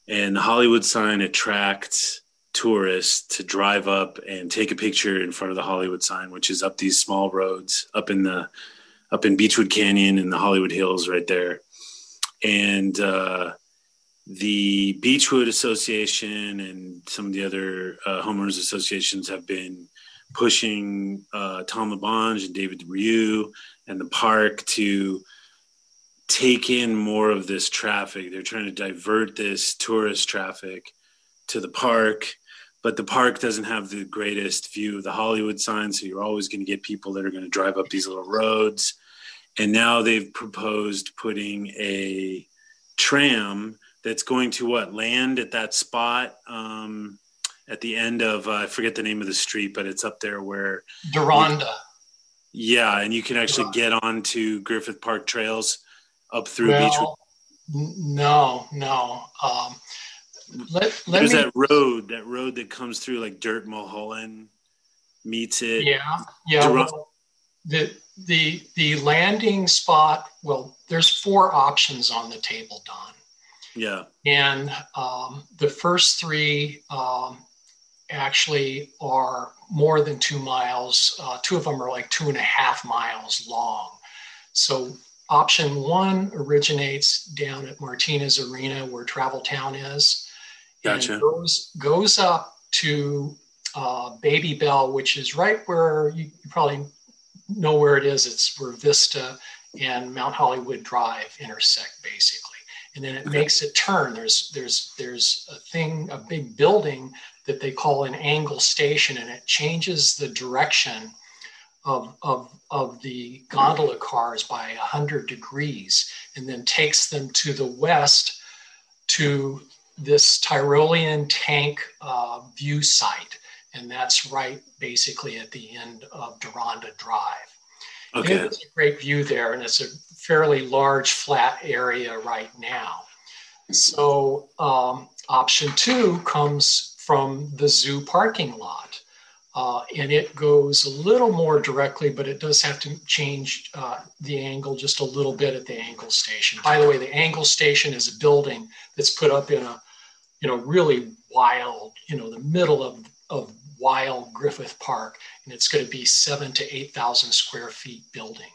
and the Hollywood sign attracts tourists to drive up and take a picture in front of the Hollywood sign, which is up these small roads up in the up in Beechwood Canyon and the Hollywood Hills right there. And uh, the Beechwood Association and some of the other uh, homeowners associations have been pushing uh, Tom LaBonge and David Ryu and the park to take in more of this traffic. They're trying to divert this tourist traffic to the park but the park doesn't have the greatest view of the Hollywood sign. So you're always going to get people that are going to drive up these little roads. And now they've proposed putting a tram that's going to what land at that spot um, at the end of uh, I forget the name of the street, but it's up there where Deronda. Yeah, and you can actually get onto Griffith Park trails up through well, Beechwood. No, no. Um, let, let There's me, that road, that road that comes through like Dirt Mulholland meets it. Yeah, yeah. Well, the the the landing spot. Well, there's four options on the table, Don. Yeah. And um, the first three um, actually are more than two miles. Uh, two of them are like two and a half miles long. So option one originates down at Martinez Arena where Travel Town is. Gotcha. Goes goes up to uh, Babybel, which is right where you, you, probably know where it is. It's where Vista and Mount Hollywood Drive intersect, basically. And then it okay. makes a turn. There's there's there's a thing, a big building that they call an angle station, and it changes the direction of, of, of the gondola cars by 100 degrees and then takes them to the west to this Tyrolean tank uh, view site, and that's right basically at the end of Deronda Drive. Okay. it's a great view there, and it's a fairly large flat area right now. So um, option two comes from the zoo parking lot. uh, and it goes a little more directly, but it does have to change uh, the angle just a little bit at the angle station. By the way, the angle station is a building that's put up in a, you know, really wild, you know, the middle of, of wild Griffith Park, and it's going to be seven to 8,000 square feet building.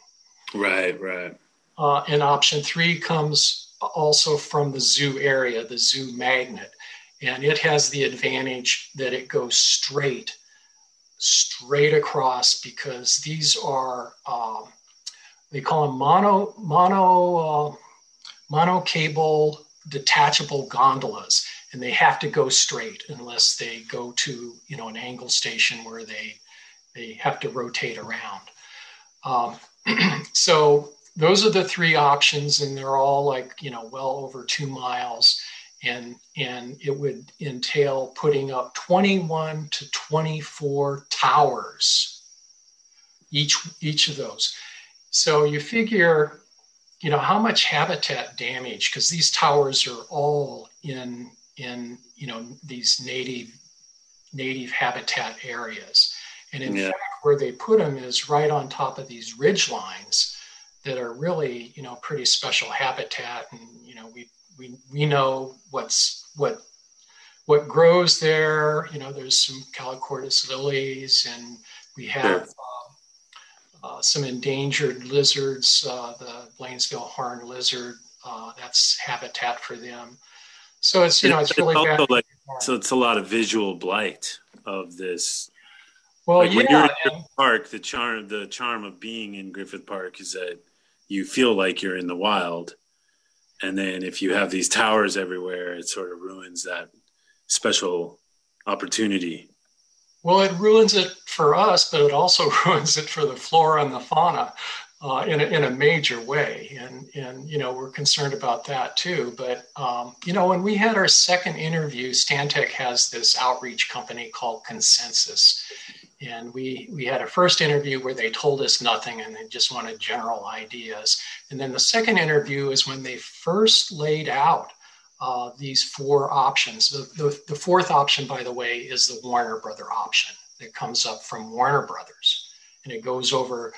Right, right. Uh, and option three comes also from the zoo area, the zoo magnet. And it has the advantage that it goes straight, straight across because these are, um, they call them mono, mono, uh, mono cable detachable gondolas. And they have to go straight unless they go to, you know, an angle station where they, they have to rotate around. Um, so those are the three options, and they're all like you know well over two miles, and and it would entail putting up 21 to 24 towers each each of those. So you figure, you know, how much habitat damage because these towers are all in in you know these native native habitat areas. And in yeah. fact, where they put them is right on top of these ridge lines that are really, you know, pretty special habitat. And, you know, we, we, we know what's, what, what grows there. You know, there's some calochortus lilies and we have uh, uh, some endangered lizards, uh, the Blaisdell horned lizard, uh, that's habitat for them. So it's, you know, it's, it's really bad. Like, so it's a lot of visual blight of this well, like yeah, when you're in Griffith Park, the charm the charm of being in Griffith Park is that you feel like you're in the wild. And then if you have these towers everywhere, it sort of ruins that special opportunity. Well, it ruins it for us, but it also ruins it for the flora and the fauna uh, in, a, in a major way. And, and, you know, we're concerned about that too. But, um, you know, when we had our second interview, Stantec has this outreach company called Consensus. And we, we had a first interview where they told us nothing and they just wanted general ideas. And then the second interview is when they first laid out uh, these four options. The, the, the, fourth option, by the way, is the Warner Brother option that comes up from Warner Brothers. And it goes over,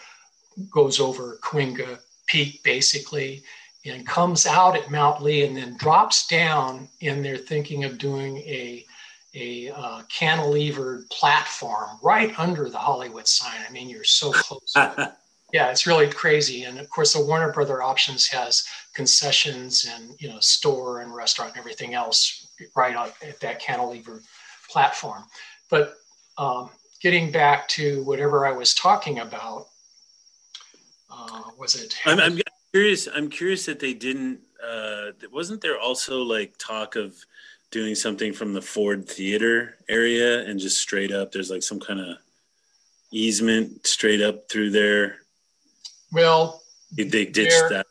goes over Cahuenga Peak basically and comes out at Mount Lee and then drops down and they're thinking of doing a a uh, cantilevered platform right under the Hollywood sign. I mean, you're so close. yeah, it's really crazy. And of course, the Warner Brother Options has concessions and you know store and restaurant and everything else right on, at that cantilever platform. But um, getting back to whatever I was talking about, uh, was it? I'm, I'm curious. I'm curious that they didn't. Uh, wasn't there also like talk of doing something from the Ford Theater area and just straight up. There's like some kind of easement straight up through there. Well, they ditched that.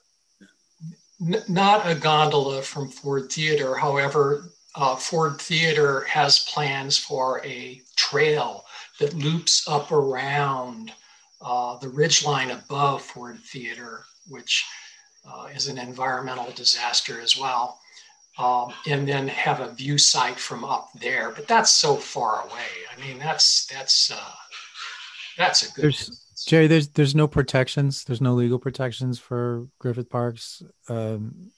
N- not a gondola from Ford Theater. However, uh, Ford Theater has plans for a trail that loops up around uh, the ridgeline above Ford Theater, which uh, is an environmental disaster as well um, and then have a view site from up there. But that's so far away. I mean, that's that's uh, that's a good. There's, Gerry, there's there's no protections. There's no legal protections for Griffith Park's um,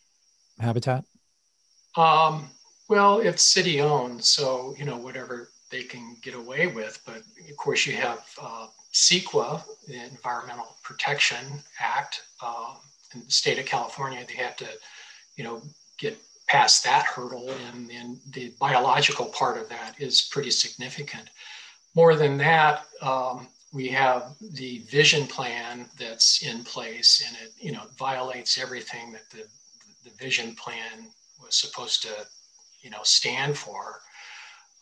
habitat. Um, well, it's city owned, so you know whatever they can get away with. But of course, you have uh, CEQA, the Environmental Protection Act, uh, in the state of California. They have to, you know, get past that hurdle, and, and the biological part of that is pretty significant. More than that, um, we have the vision plan that's in place, and it you know violates everything that the the vision plan was supposed to you know stand for.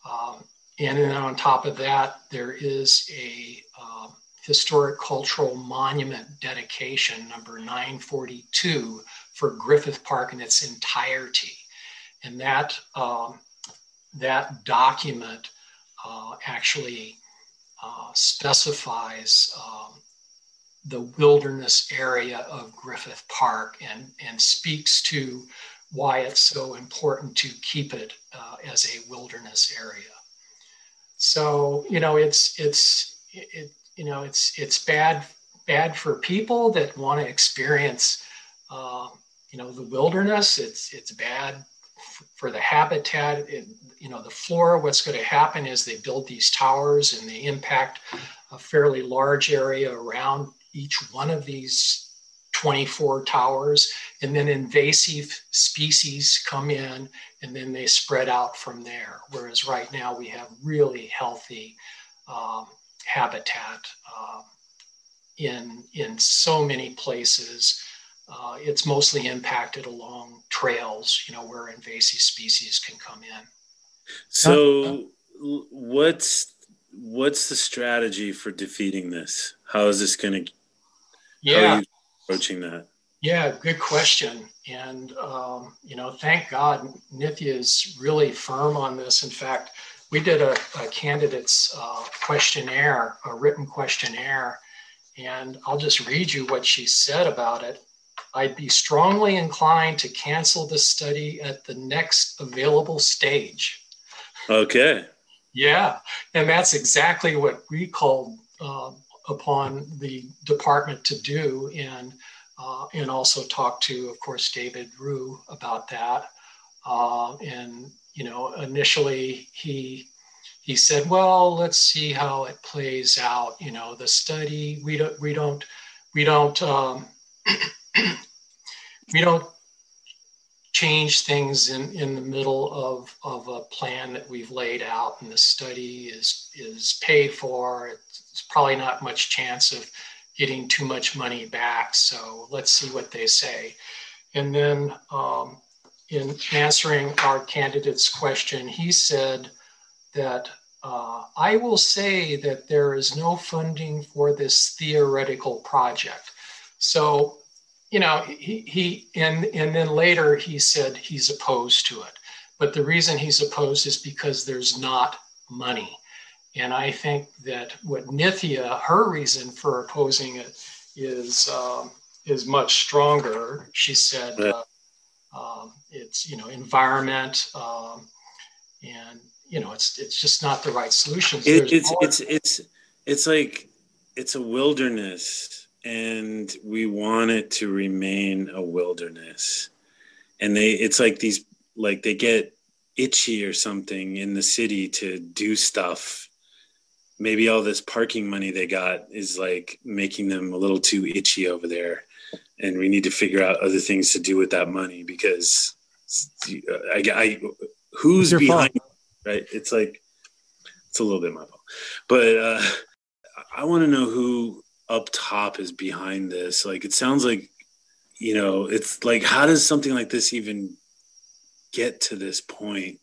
Um, and then on top of that, there is a um, historic cultural monument dedication number 942 for Griffith Park in its entirety. And that, um, that document uh, actually uh, specifies um, the wilderness area of Griffith Park and, and speaks to why it's so important to keep it uh, as a wilderness area. So you know, it's it's it, you know it's it's bad bad for people that want to experience uh, you know the wilderness. It's it's bad for the habitat. It, you know the flora. What's going to happen is they build these towers and they impact a fairly large area around each one of these 24 towers, and then invasive species come in and then they spread out from there. Whereas right now we have really healthy um, habitat um, in, in so many places. Uh, it's mostly impacted along trails, you know, where invasive species can come in. So, what's what's the strategy for defeating this? How is this going to? Yeah, approaching that? Yeah, good question. And, um, you know, thank God Nithya is really firm on this. In fact, we did a, a candidate's uh, questionnaire, a written questionnaire, and I'll just read you what she said about it. I'd be strongly inclined to cancel the study at the next available stage. Okay. Yeah, and that's exactly what we called uh, upon the department to do and uh, and also talked to of course David Ryu about that. Uh, and you know initially he he said well let's see how it plays out you know the study. We don't we don't we don't um, we don't change things in, in the middle of, of a plan that we've laid out and the study is is paid for. It's probably not much chance of getting too much money back so let's see what they say and then um, in answering our candidate's question he said that uh, i will say that there is no funding for this theoretical project so you know, he, he and and then later he said he's opposed to it. But the reason he's opposed is because there's not money. And I think that what Nithya, her reason for opposing it is um, is much stronger. She said uh, um, it's you know environment um, and you know it's it's just not the right solution. It, it's more- it's it's it's like it's a wilderness and we want it to remain a wilderness and they it's like these like they get itchy or something in the city to do stuff maybe all this parking money they got is like making them a little too itchy over there and we need to figure out other things to do with that money because i, I who's behind fault. right it's like it's a little bit my fault but uh i want to know who up top is behind this. Like it sounds like, you know, it's like how does something like this even get to this point?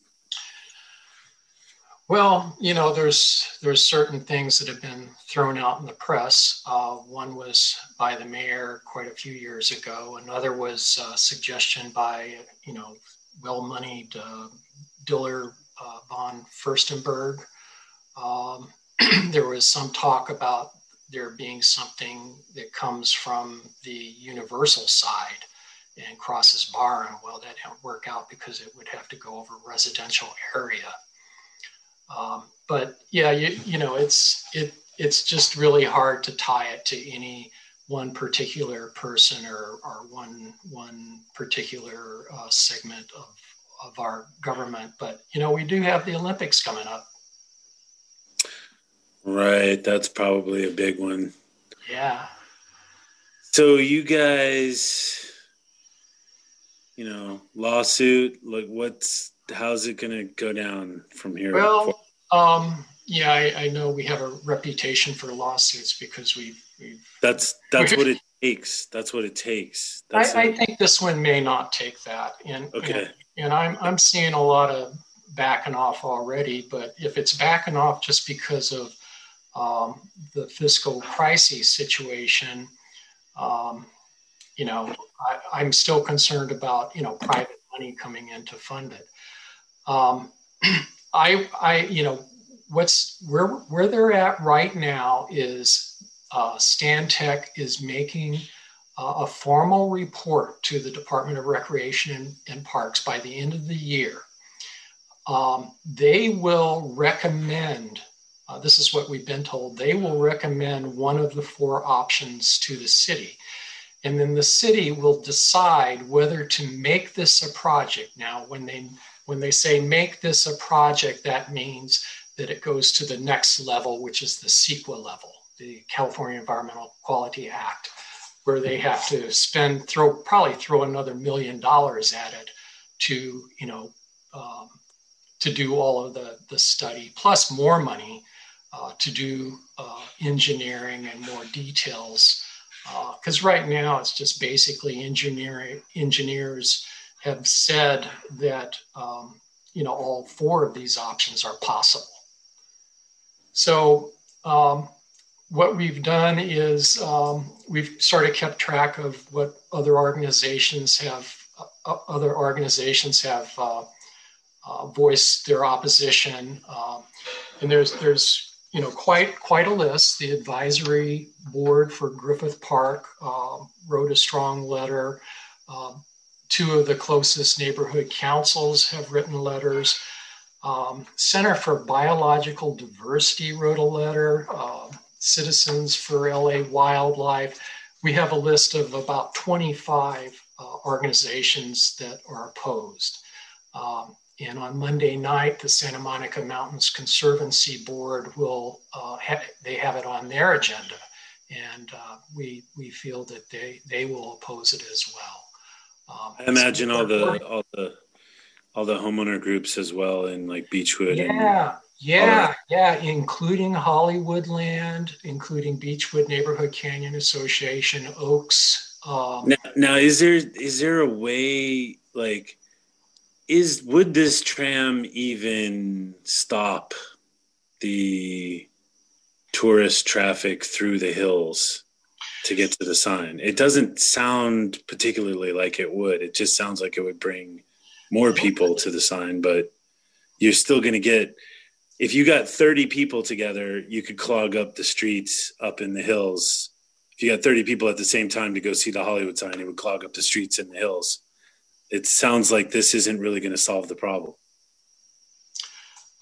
Well, you know, there's there's certain things that have been thrown out in the press. Uh, one was by the mayor quite a few years ago. Another was a suggestion by you know well-moneyed uh, Diller uh, von Furstenberg. Um, there was some talk about there being something that comes from the universal side and crosses Barr, well, that didn't work out because it would have to go over residential area. Um, but yeah, you, you know, it's it it's just really hard to tie it to any one particular person or, or one one particular uh, segment of of our government. But you know, we do have the Olympics coming up. Right, that's probably a big one. Yeah. So you guys, you know, lawsuit, like what's how's it going to go down from here? Well, um, yeah, I, I, know we have a reputation for lawsuits because we've. we've that's that's what it takes. That's what it takes. I, I, think this one may not take that, and okay. And, and I'm I'm seeing a lot of backing off already. But if it's backing off just because of um, the fiscal crisis situation, um, you know, I, I, am still concerned about you know private money coming in to fund it. Um, I, I, you know, what's where where they're at right now is uh, Stantec is making uh, a formal report to the Department of Recreation and, and Parks by the end of the year. Um, they will recommend uh, this is what we've been told, they will recommend one of the four options to the city. And then the city will decide whether to make this a project. Now, when they when they say make this a project, that means that it goes to the next level, which is the CEQA level, the California Environmental Quality Act, where they have to spend throw probably throw another million dollars at it to you know um, to do all of the the study plus more money uh, to do uh, engineering and more details. Because uh, right now it's just basically engineering engineers have said that um, you know all four of these options are possible. So um, what we've done is um, we've sort of kept track of what other organizations have uh, other organizations have uh, uh, voiced their opposition, um, and there's there's you know, quite quite a list. The advisory board for Griffith Park uh, wrote a strong letter. Um, two of the closest neighborhood councils have written letters. Um, Center for Biological Diversity wrote a letter. Uh, Citizens for LA Wildlife. We have a list of about 25 uh, organizations that are opposed. Um, and on Monday night, the Santa Monica Mountains Conservancy Board will, uh, ha- they have it on their agenda. And uh, we, we feel that they, they will oppose it as well. Um, I imagine all the, all the, all the homeowner groups as well in like Beechwood. Yeah, yeah, yeah, including Hollywoodland, including Beechwood Neighborhood Canyon Association, Oaks. Um, now, now, is there is there a way like is would this tram even stop the tourist traffic through the hills to get to the sign? It doesn't sound particularly like it would. It just sounds like it would bring more people to the sign, but you're still going to get if you got 30 people together, you could clog up the streets up in the hills. If you got 30 people at the same time to go see the Hollywood sign, it would clog up the streets in the hills it sounds like this isn't really going to solve the problem.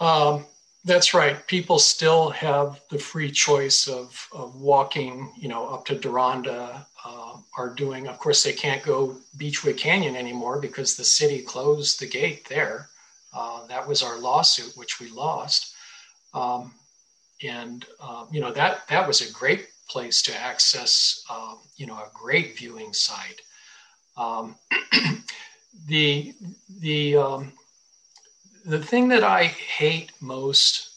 Um, that's right. People still have the free choice of, of walking, you know, up to Deronda. Uh, are doing, of course, they can't go Beechwood Canyon anymore because the city closed the gate there. Uh, that was our lawsuit, which we lost. Um, and uh, you know that that was a great place to access, um, you know, a great viewing site. Um, the the um, the thing that I hate most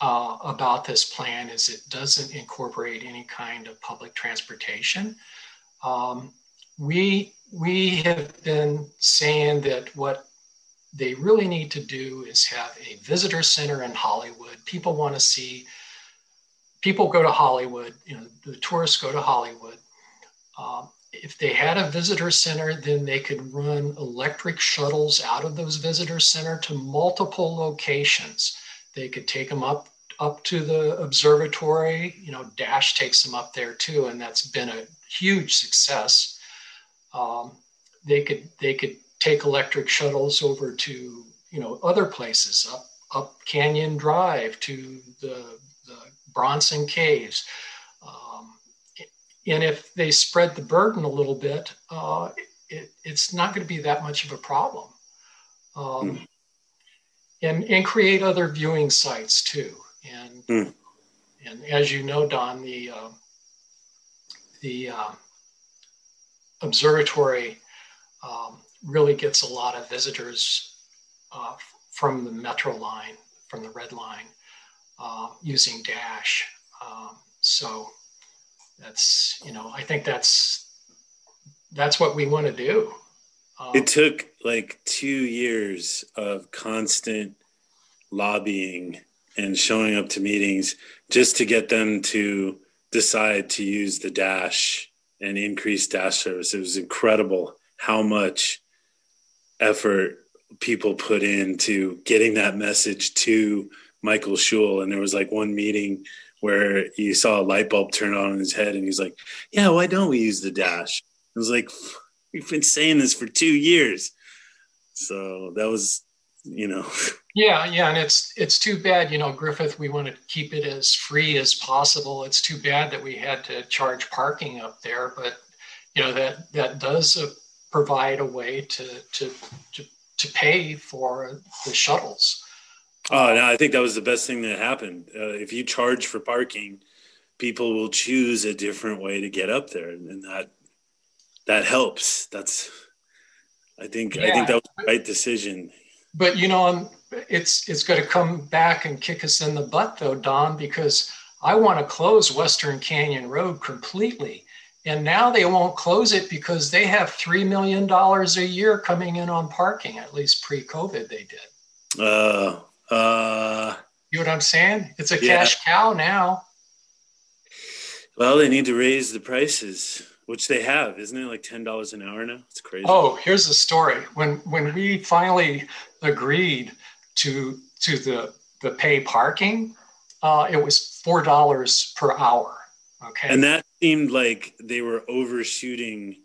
uh, about this plan is it doesn't incorporate any kind of public transportation. Um, we we have been saying that what they really need to do is have a visitor center in Hollywood. People want to see. People go to Hollywood. You know, the tourists go to Hollywood. Um, if they had a visitor center, then they could run electric shuttles out of those visitor center to multiple locations. They could take them up up to the observatory. You know, Dash takes them up there too, and that's been a huge success. Um, they could they could take electric shuttles over to you know other places up up Canyon Drive to the, the Bronson Caves and if they spread the burden a little bit, uh, it, it's not going to be that much of a problem. Um, mm. and, and create other viewing sites too. And, mm. and as you know, Don, the, uh, the uh, observatory um, really gets a lot of visitors uh, from the metro line, from the red line, uh, using Dash. Um, so that's you know i think that's that's what we want to do. Um, it took like two years of constant lobbying and showing up to meetings just to get them to decide to use the dash and increase dash service. It was incredible how much effort people put into getting that message to Michael Shull and there was like one meeting where you saw a light bulb turn on in his head and he's like, Yeah, why don't we use the dash? I was like, We've been saying this for two years. So that was you know. Yeah, yeah, and it's it's too bad, you know, Griffith. We want to keep it as free as possible. It's too bad that we had to charge parking up there, but you know that that does uh, provide a way to to to to pay for the shuttles. Oh no, I think that was the best thing that happened. Uh, if you charge for parking, people will choose a different way to get up there, and that that helps. That's I think yeah. I think that was the right decision. But you know, it's it's going to come back and kick us in the butt though, Don, because I want to close Western Canyon Road completely. And now they won't close it because they have $3 million a year coming in on parking, at least pre COVID, they did. Uh, uh, you know what I'm saying? It's a yeah. cash cow now. Well, they need to raise the prices, which they have, isn't it? Like ten dollars an hour now. It's crazy. Oh, here's the story. When when we finally agreed to to the the pay parking, uh, it was four dollars per hour. Okay. And that seemed like they were overshooting,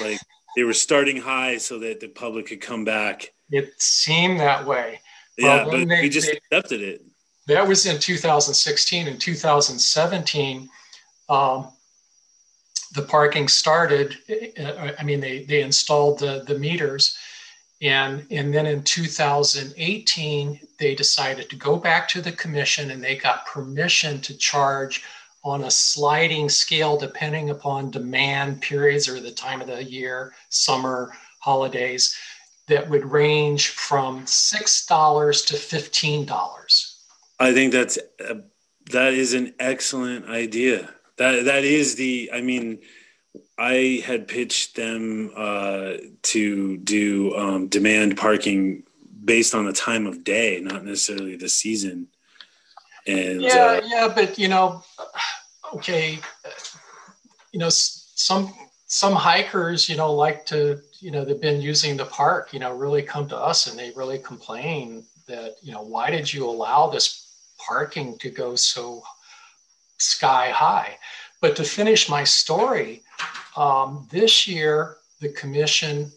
like they were starting high so that the public could come back. It seemed that way. Yeah, but, but they, we just they, accepted it. That was in 2016 and 2017. Um, the parking started. Uh, I mean, they they installed the the meters, and and then in 2018 they decided to go back to the commission and they got permission to charge on a sliding scale depending upon demand periods or the time of the year, summer, holidays, that would range from $6 to $15. I think that's uh, that is an excellent idea. That that is the I mean I had pitched them uh, to do um, demand parking based on the time of day, not necessarily the season. And yeah, uh, yeah, but you know, okay, you know, some some hikers, you know, like to, you know, they've been using the park, you know, really come to us and they really complain that, you know, why did you allow this parking to go so sky high? But to finish my story, um, this year the commission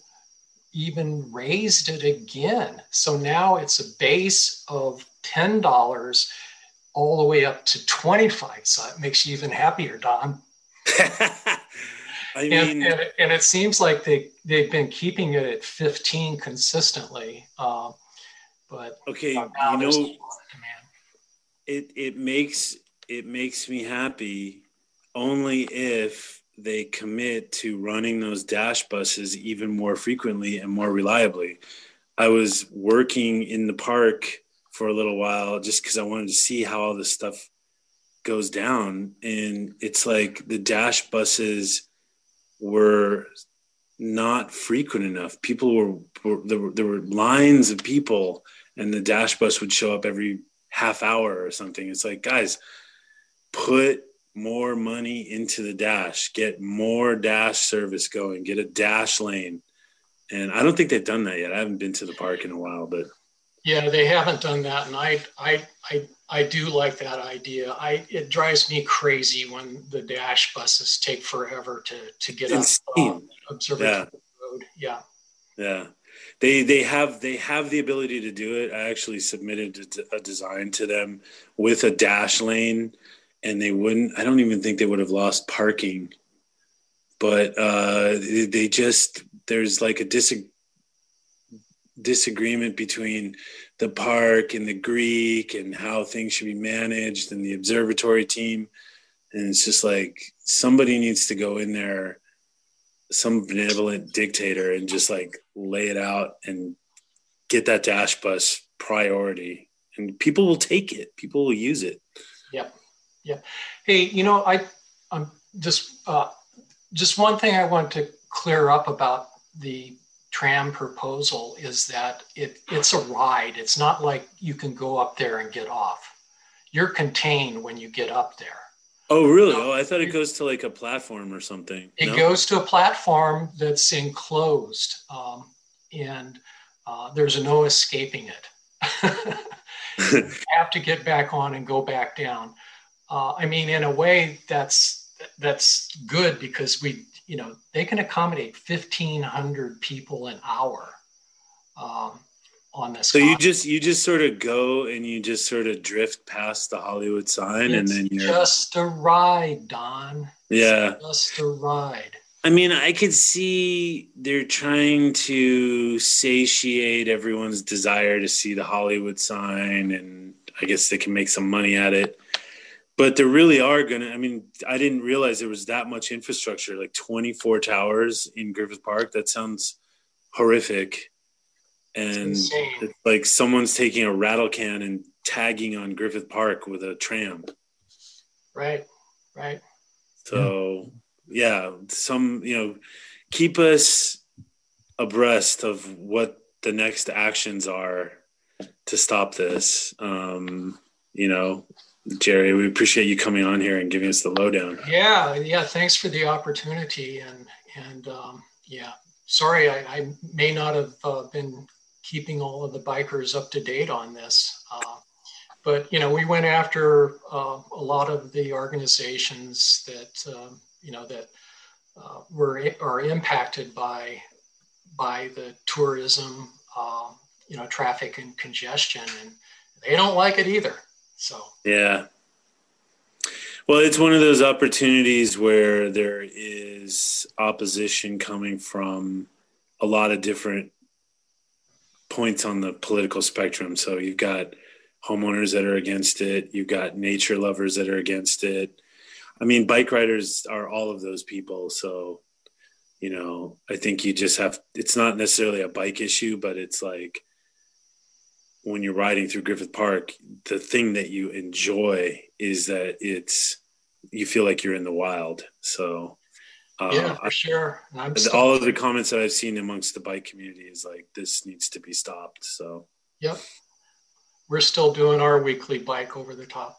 even raised it again. So now it's a base of ten dollars all the way up to 25. So it makes you even happier, Don. I mean, and, and, and, it seems like they, they've been keeping it at 15 consistently. Uh, but okay, you know, it, it makes, it makes me happy only if they commit to running those dash buses even more frequently and more reliably. I was working in the park for a little while just because I wanted to see how all this stuff goes down. And it's like the dash buses were not frequent enough. People were, were there, were there were lines of people, and the dash bus would show up every half hour or something. It's like, guys, put more money into the dash, get more dash service going, get a dash lane. And I don't think they've done that yet. I haven't been to the park in a while, but yeah, they haven't done that, and I I I I do like that idea. I it drives me crazy when the dash buses take forever to to get it's up um, observatory yeah. road. Yeah. Yeah. They they have they have the ability to do it. I actually submitted a design to them with a dash lane and they wouldn't I don't even think they would have lost parking. But uh they just there's like a dis disagreement between the park and the Greek and how things should be managed and the observatory team. And it's just like somebody needs to go in there, some benevolent dictator, and just like lay it out and get that dash bus priority. And people will take it, people will use it. Yep. Yeah. Hey, you know, I, I'm just, uh, just one thing I want to clear up about the tram proposal is that it, it's a ride. It's not like you can go up there and get off. You're contained when you get up there. Oh, really? oh, I thought it goes to like a platform or something. It no? goes to a platform that's enclosed, um, and uh, there's no escaping it. you have to get back on and go back down. Uh, I mean, in a way, that's that's good because we you know, they can accommodate 1,500 people an hour um, on this. So you just you just sort of go and you just sort of drift past the Hollywood sign, it's and then you're just a ride, Don. yeah. It's just a ride. I mean, I could see they're trying to satiate everyone's desire to see the Hollywood sign, and I guess they can make some money at it. But there really are gonna. I mean, I didn't realize there was that much infrastructure, like 24 towers in Griffith Park. That sounds horrific. And like someone's taking a rattle can and tagging on Griffith Park with a tram. Right, right. So yeah, some you know, keep us abreast of what the next actions are to stop this. Um, you know, Gerry, we appreciate you coming on here and giving us the lowdown. Yeah, yeah. Thanks for the opportunity, and and um, yeah. Sorry, I, I may not have uh, been keeping all of the bikers up to date on this. Uh, but you know, we went after uh, a lot of the organizations that um, you know that uh, were are impacted by by the tourism, um, you know, traffic and congestion, and they don't like it either. So Yeah. Well, it's one of those opportunities where there is opposition coming from a lot of different points on the political spectrum. So you've got homeowners that are against it, you've got nature lovers that are against it. I mean, bike riders are all of those people. So, you know, I think you just have, it's not necessarily a bike issue, but it's like, when you're riding through Griffith Park, the thing that you enjoy is that it's you feel like you're in the wild. So uh, yeah, for sure. I'm still- all of the comments that I've seen amongst the bike community is like this needs to be stopped. So Yep. We're still doing our weekly bike over the top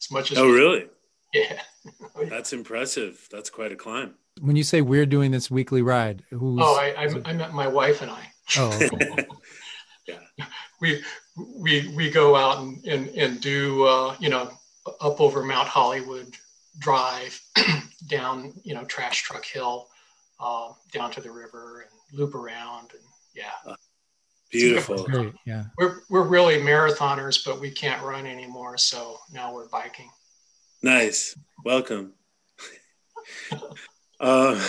as much as oh we- really? Yeah. That's impressive. That's quite a climb. When you say we're doing this weekly ride, who's Oh, I, I, I met my wife and I. oh, okay. We we we go out and and, and do uh, you know up over Mount Hollywood Drive, down you know Trash Truck Hill, uh, down to the river and loop around and yeah. Beautiful. great. Yeah. We're we're really marathoners, but we can't run anymore, so now we're biking. Nice. Welcome. uh,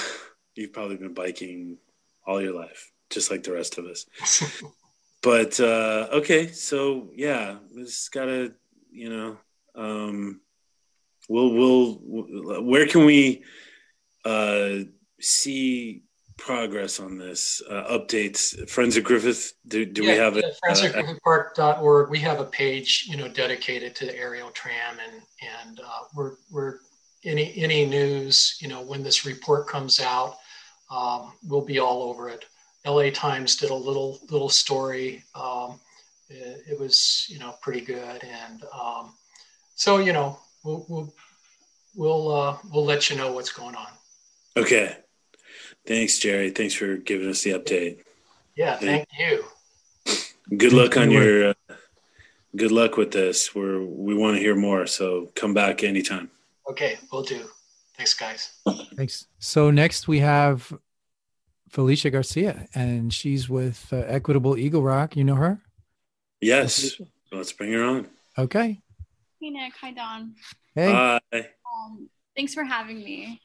you've probably been biking all your life, just like the rest of us. but uh okay so yeah it's gotta you know um we'll we'll where can we uh see progress on this uh, updates friends of griffith do, do we have it Friends uh, of Griffithpark.org. We have a page, you know, dedicated to the aerial tram, and and uh, we're we're any any news, you know, when this report comes out, um, we'll be all over it. LA Times did a little little story. Um, it, it was you know pretty good, and um, so you know we'll we'll we'll uh, we'll let you know what's going on. okay thanks gerry thanks for giving us the update Yeah, thank you. good luck on you. your uh, good luck with this we're we want to hear more so come back anytime Okay, we'll do. Thanks, guys. Thanks. So next we have Felicia Garcia, and she's with uh, Equitable Eagle Rock. You know her? yes let's bring her on Okay. Hey Nick, hi Don. Hey. Bye. Um, thanks for having me.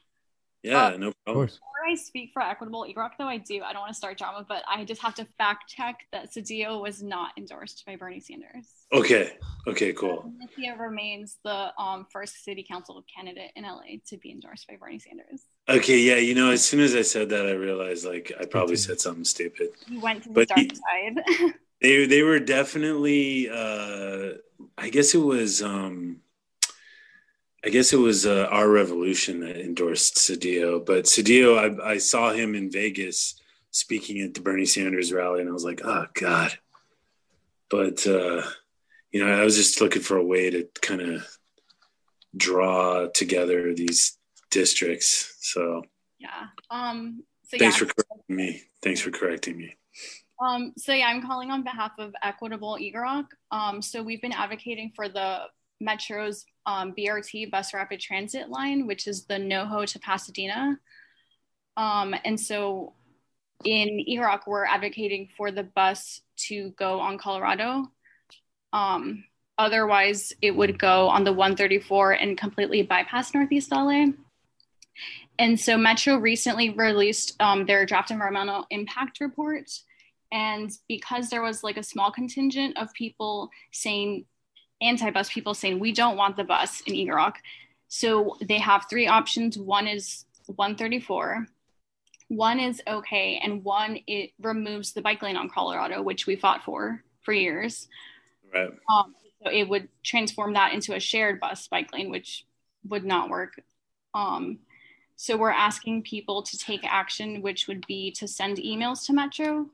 Yeah, no problem. Before I speak for Equitable Eagle Rock, though, I do. I don't want to start drama, but I just have to fact check that Cedillo was not endorsed by Bernie Sanders. Okay. Okay, cool. Cynthia remains the um, first city council candidate in LA to be endorsed by Bernie Sanders. Okay, yeah, you know, as soon as I said that, I realized like I probably said something stupid. He went to the But dark he- side. They they were definitely uh I guess it was um I guess it was uh, our revolution that endorsed Cedillo, but Cedillo, I, I saw him in Vegas speaking at the Bernie Sanders rally, and I was like, oh god. But uh, you know, I was just looking for a way to kind of draw together these districts. So yeah. Um. So thanks yeah. for correcting me. Thanks for correcting me. Um, so yeah, I'm calling on behalf of Equitable EGROC. Um, so we've been advocating for the Metro's um, BRT bus rapid transit line, which is the NoHo to Pasadena. Um, and so in EGROC, we're advocating for the bus to go on Colorado. Um, otherwise, it would go on the 134 and completely bypass Northeast LA. And so Metro recently released um, their draft environmental impact report. And because there was like a small contingent of people saying, anti bus people saying, we don't want the bus in Eagle Rock. So they have three options. One is 134, one is okay, and one it removes the bike lane on Colorado, which we fought for for years. Right. Um, so it would transform that into a shared bus bike lane, which would not work. Um, so we're asking people to take action, which would be to send emails to Metro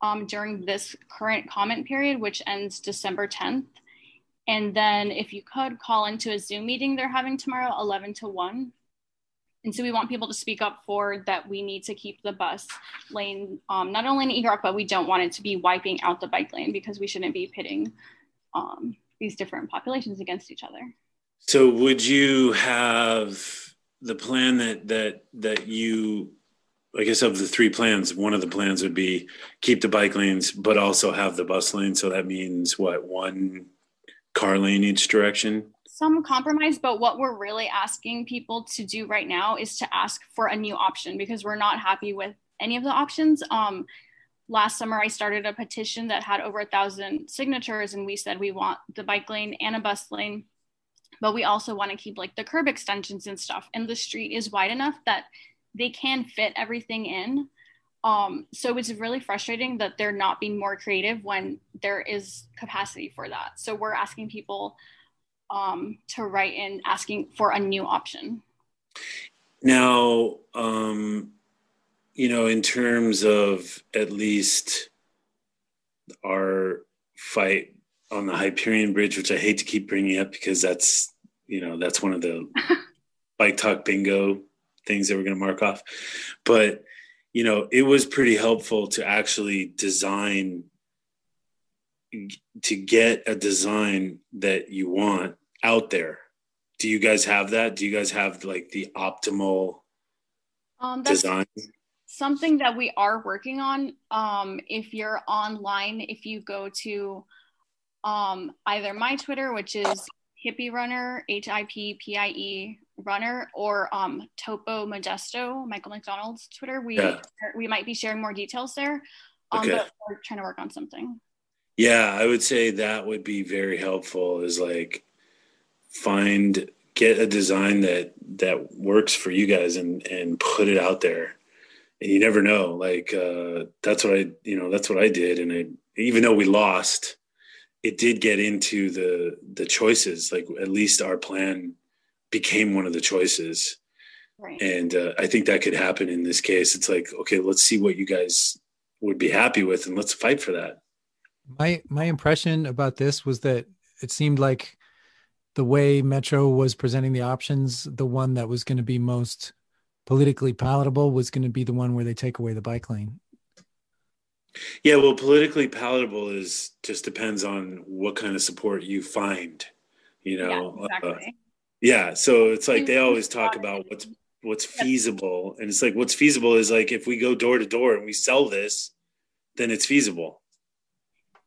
um, during this current comment period, which ends December 10th. And then if you could call into a Zoom meeting they're having tomorrow, 11 to 1. And so we want people to speak up for that we need to keep the bus lane, um, not only in Eagle but we don't want it to be wiping out the bike lane because we shouldn't be pitting um, these different populations against each other. So would you have the plan that that that you I guess of the three plans, one of the plans would be keep the bike lanes, but also have the bus lane. So that means what one car lane each direction? Some compromise, but what we're really asking people to do right now is to ask for a new option because we're not happy with any of the options. Um, last summer, I started a petition that had over a thousand signatures, and we said we want the bike lane and a bus lane, but we also want to keep like the curb extensions and stuff. And the street is wide enough that they can fit everything in. Um, so it's really frustrating that they're not being more creative when there is capacity for that. So we're asking people um, to write in asking for a new option. Now, um, you know, in terms of at least our fight on the Hyperion Bridge, which I hate to keep bringing up because that's, you know, that's one of the bike talk bingo things that we're going to mark off. But you know, it was pretty helpful to actually design to get a design that you want out there. Do you guys have that? Do you guys have like the optimal um, design? Something that we are working on. Um, if you're online, if you go to um, either my Twitter, which is hippie runner, H I P P I E runner or um, Topo Modesto, Michael McDonald's Twitter. We yeah. we might be sharing more details there. Um, okay. But we're trying to work on something. Yeah, I would say that would be very helpful. Is like find get a design that that works for you guys and and put it out there. And you never know. Like uh, that's what I you know that's what I did. And I even though we lost, it did get into the the choices. Like at least our plan became one of the choices. Right. And uh, I think that could happen in this case. It's like, okay, let's see what you guys would be happy with, and let's fight for that. My my impression about this was that it seemed like the way Metro was presenting the options, the one that was going to be most politically palatable was going to be the one where they take away the bike lane. Yeah, well, politically palatable is just depends on what kind of support you find. You know, yeah, uh, exactly. uh, yeah, so it's like they always talk about what's what's feasible, and it's like what's feasible is like if we go door to door and we sell this, then it's feasible.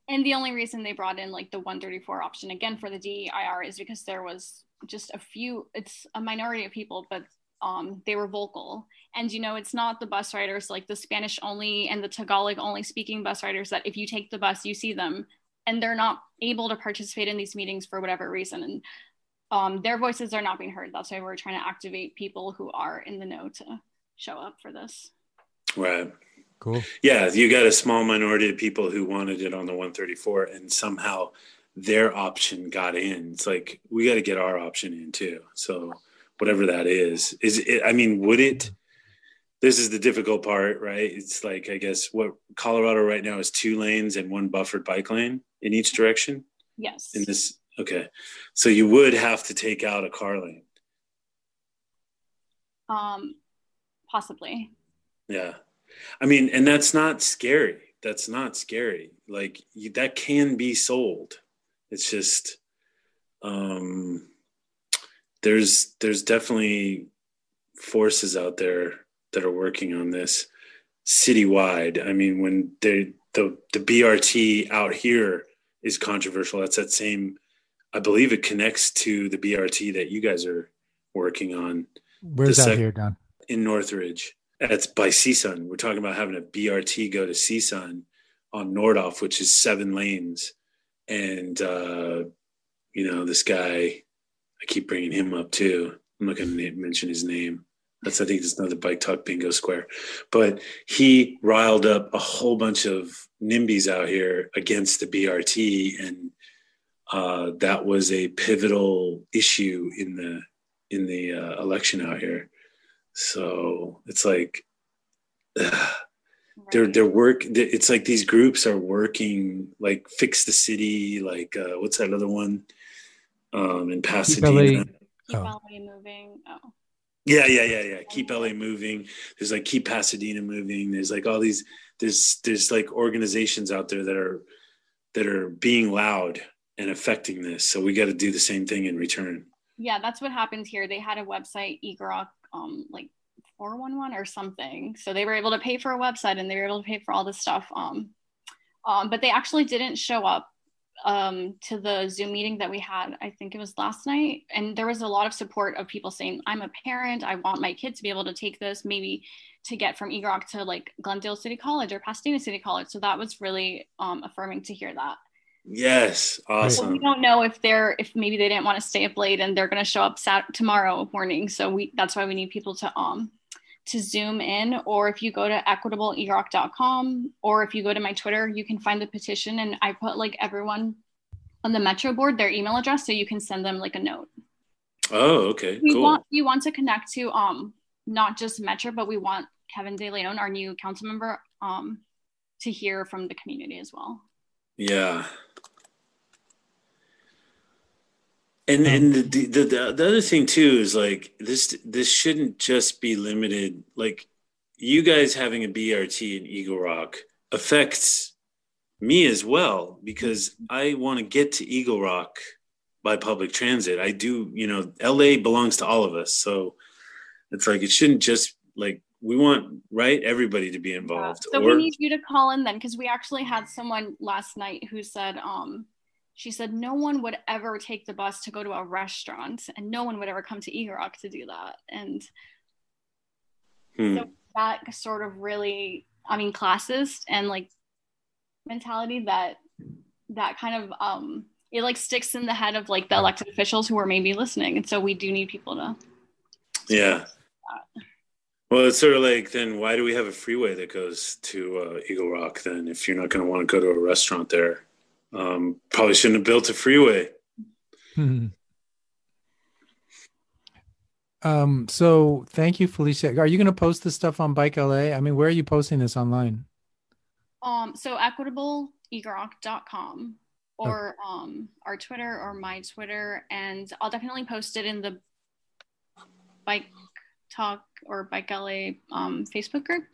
And the only reason they brought in like the 134 option again for the DEIR is because there was just a few. It's a minority of people, but um, they were vocal. And you know, it's not the bus riders like the Spanish only and the Tagalog only speaking bus riders that if you take the bus, you see them, and they're not able to participate in these meetings for whatever reason. And um, their voices are not being heard. That's why we're trying to activate people who are in the know to show up for this. Right. Cool. Yeah, you got a small minority of people who wanted it on the 134, and somehow their option got in. It's like we got to get our option in too. So whatever that is, is it? I mean, would it? This is the difficult part, right? It's like I guess what Colorado right now is two lanes and one buffered bike lane in each direction. Yes. In this Okay. So you would have to take out a car lane. Um, possibly. Yeah. I mean, and that's not scary. That's not scary. Like you, that can be sold. It's just, um, there's, there's definitely forces out there that are working on this citywide. I mean, when they, the the BRT out here is controversial. That's that same. I believe it connects to the BRT that you guys are working on. Where's that here, Don? In Northridge. That's by CSUN. We're talking about having a BRT go to CSUN on Nordhoff, which is seven lanes. And, uh, you know, this guy, I keep bringing him up too. I'm not going to mention his name. That's, I think, it's another bike talk bingo square. But he riled up a whole bunch of NIMBYs out here against the BRT. And uh, that was a pivotal issue in the in the uh, election out here. So it's like uh, they're they're work. It's like these groups are working like fix the city. Like uh, what's that other one um, in Pasadena? Keep oh. LA moving. Oh. Yeah, yeah, yeah, yeah. Keep LA moving. There's like keep Pasadena moving. There's like all these. There's there's like organizations out there that are that are being loud and affecting this. So we got to do the same thing in return. Yeah, that's what happened here. They had a website, Egrok, um, like 411 or something. So they were able to pay for a website and they were able to pay for all this stuff. Um, um, but they actually didn't show up um, to the Zoom meeting that we had. I think it was last night. And there was a lot of support of people saying, I'm a parent. I want my kid to be able to take this, maybe to get from Egrok to like Glendale City College or Pasadena City College. So that was really um, affirming to hear that. Yes, awesome. Well, we don't know if they're if maybe they didn't want to stay up late and they're going to show up sat tomorrow morning. So we that's why we need people to um to zoom in or if you go to equitableegrok.com or if you go to my twitter you can find the petition and i put like everyone on the metro board their email address so you can send them like a note. Oh okay we cool. want we want to connect to um not just metro but we want kevin de leon our new council member um to hear from the community as well. Yeah and and the, the, the the other thing too is like this this shouldn't just be limited like you guys having a brt in eagle rock affects me as well because i want to get to eagle rock by public transit. I do you know la belongs to all of us. So it's like it shouldn't just like we want right everybody to be involved yeah. so or, we need you to call in then because we actually had someone last night who said um she said no one would ever take the bus to go to a restaurant and no one would ever come to Eagle Rock to do that. And hmm. so that sort of really, I mean, classist and like mentality that that kind of um it like sticks in the head of like the elected officials who are maybe listening. And so we do need people to Yeah. Well, it's sort of like then why do we have a freeway that goes to uh, Eagle Rock then if you're not going to want to go to a restaurant there? Um, probably shouldn't have built a freeway. Hmm. Um, so thank you, Felicia. Are you going to post this stuff on Bike LA? I mean, where are you posting this online? Um, so equitableegrok.com or oh. um our Twitter or my Twitter, and I'll definitely post it in the Bike Talk or Bike LA um Facebook group.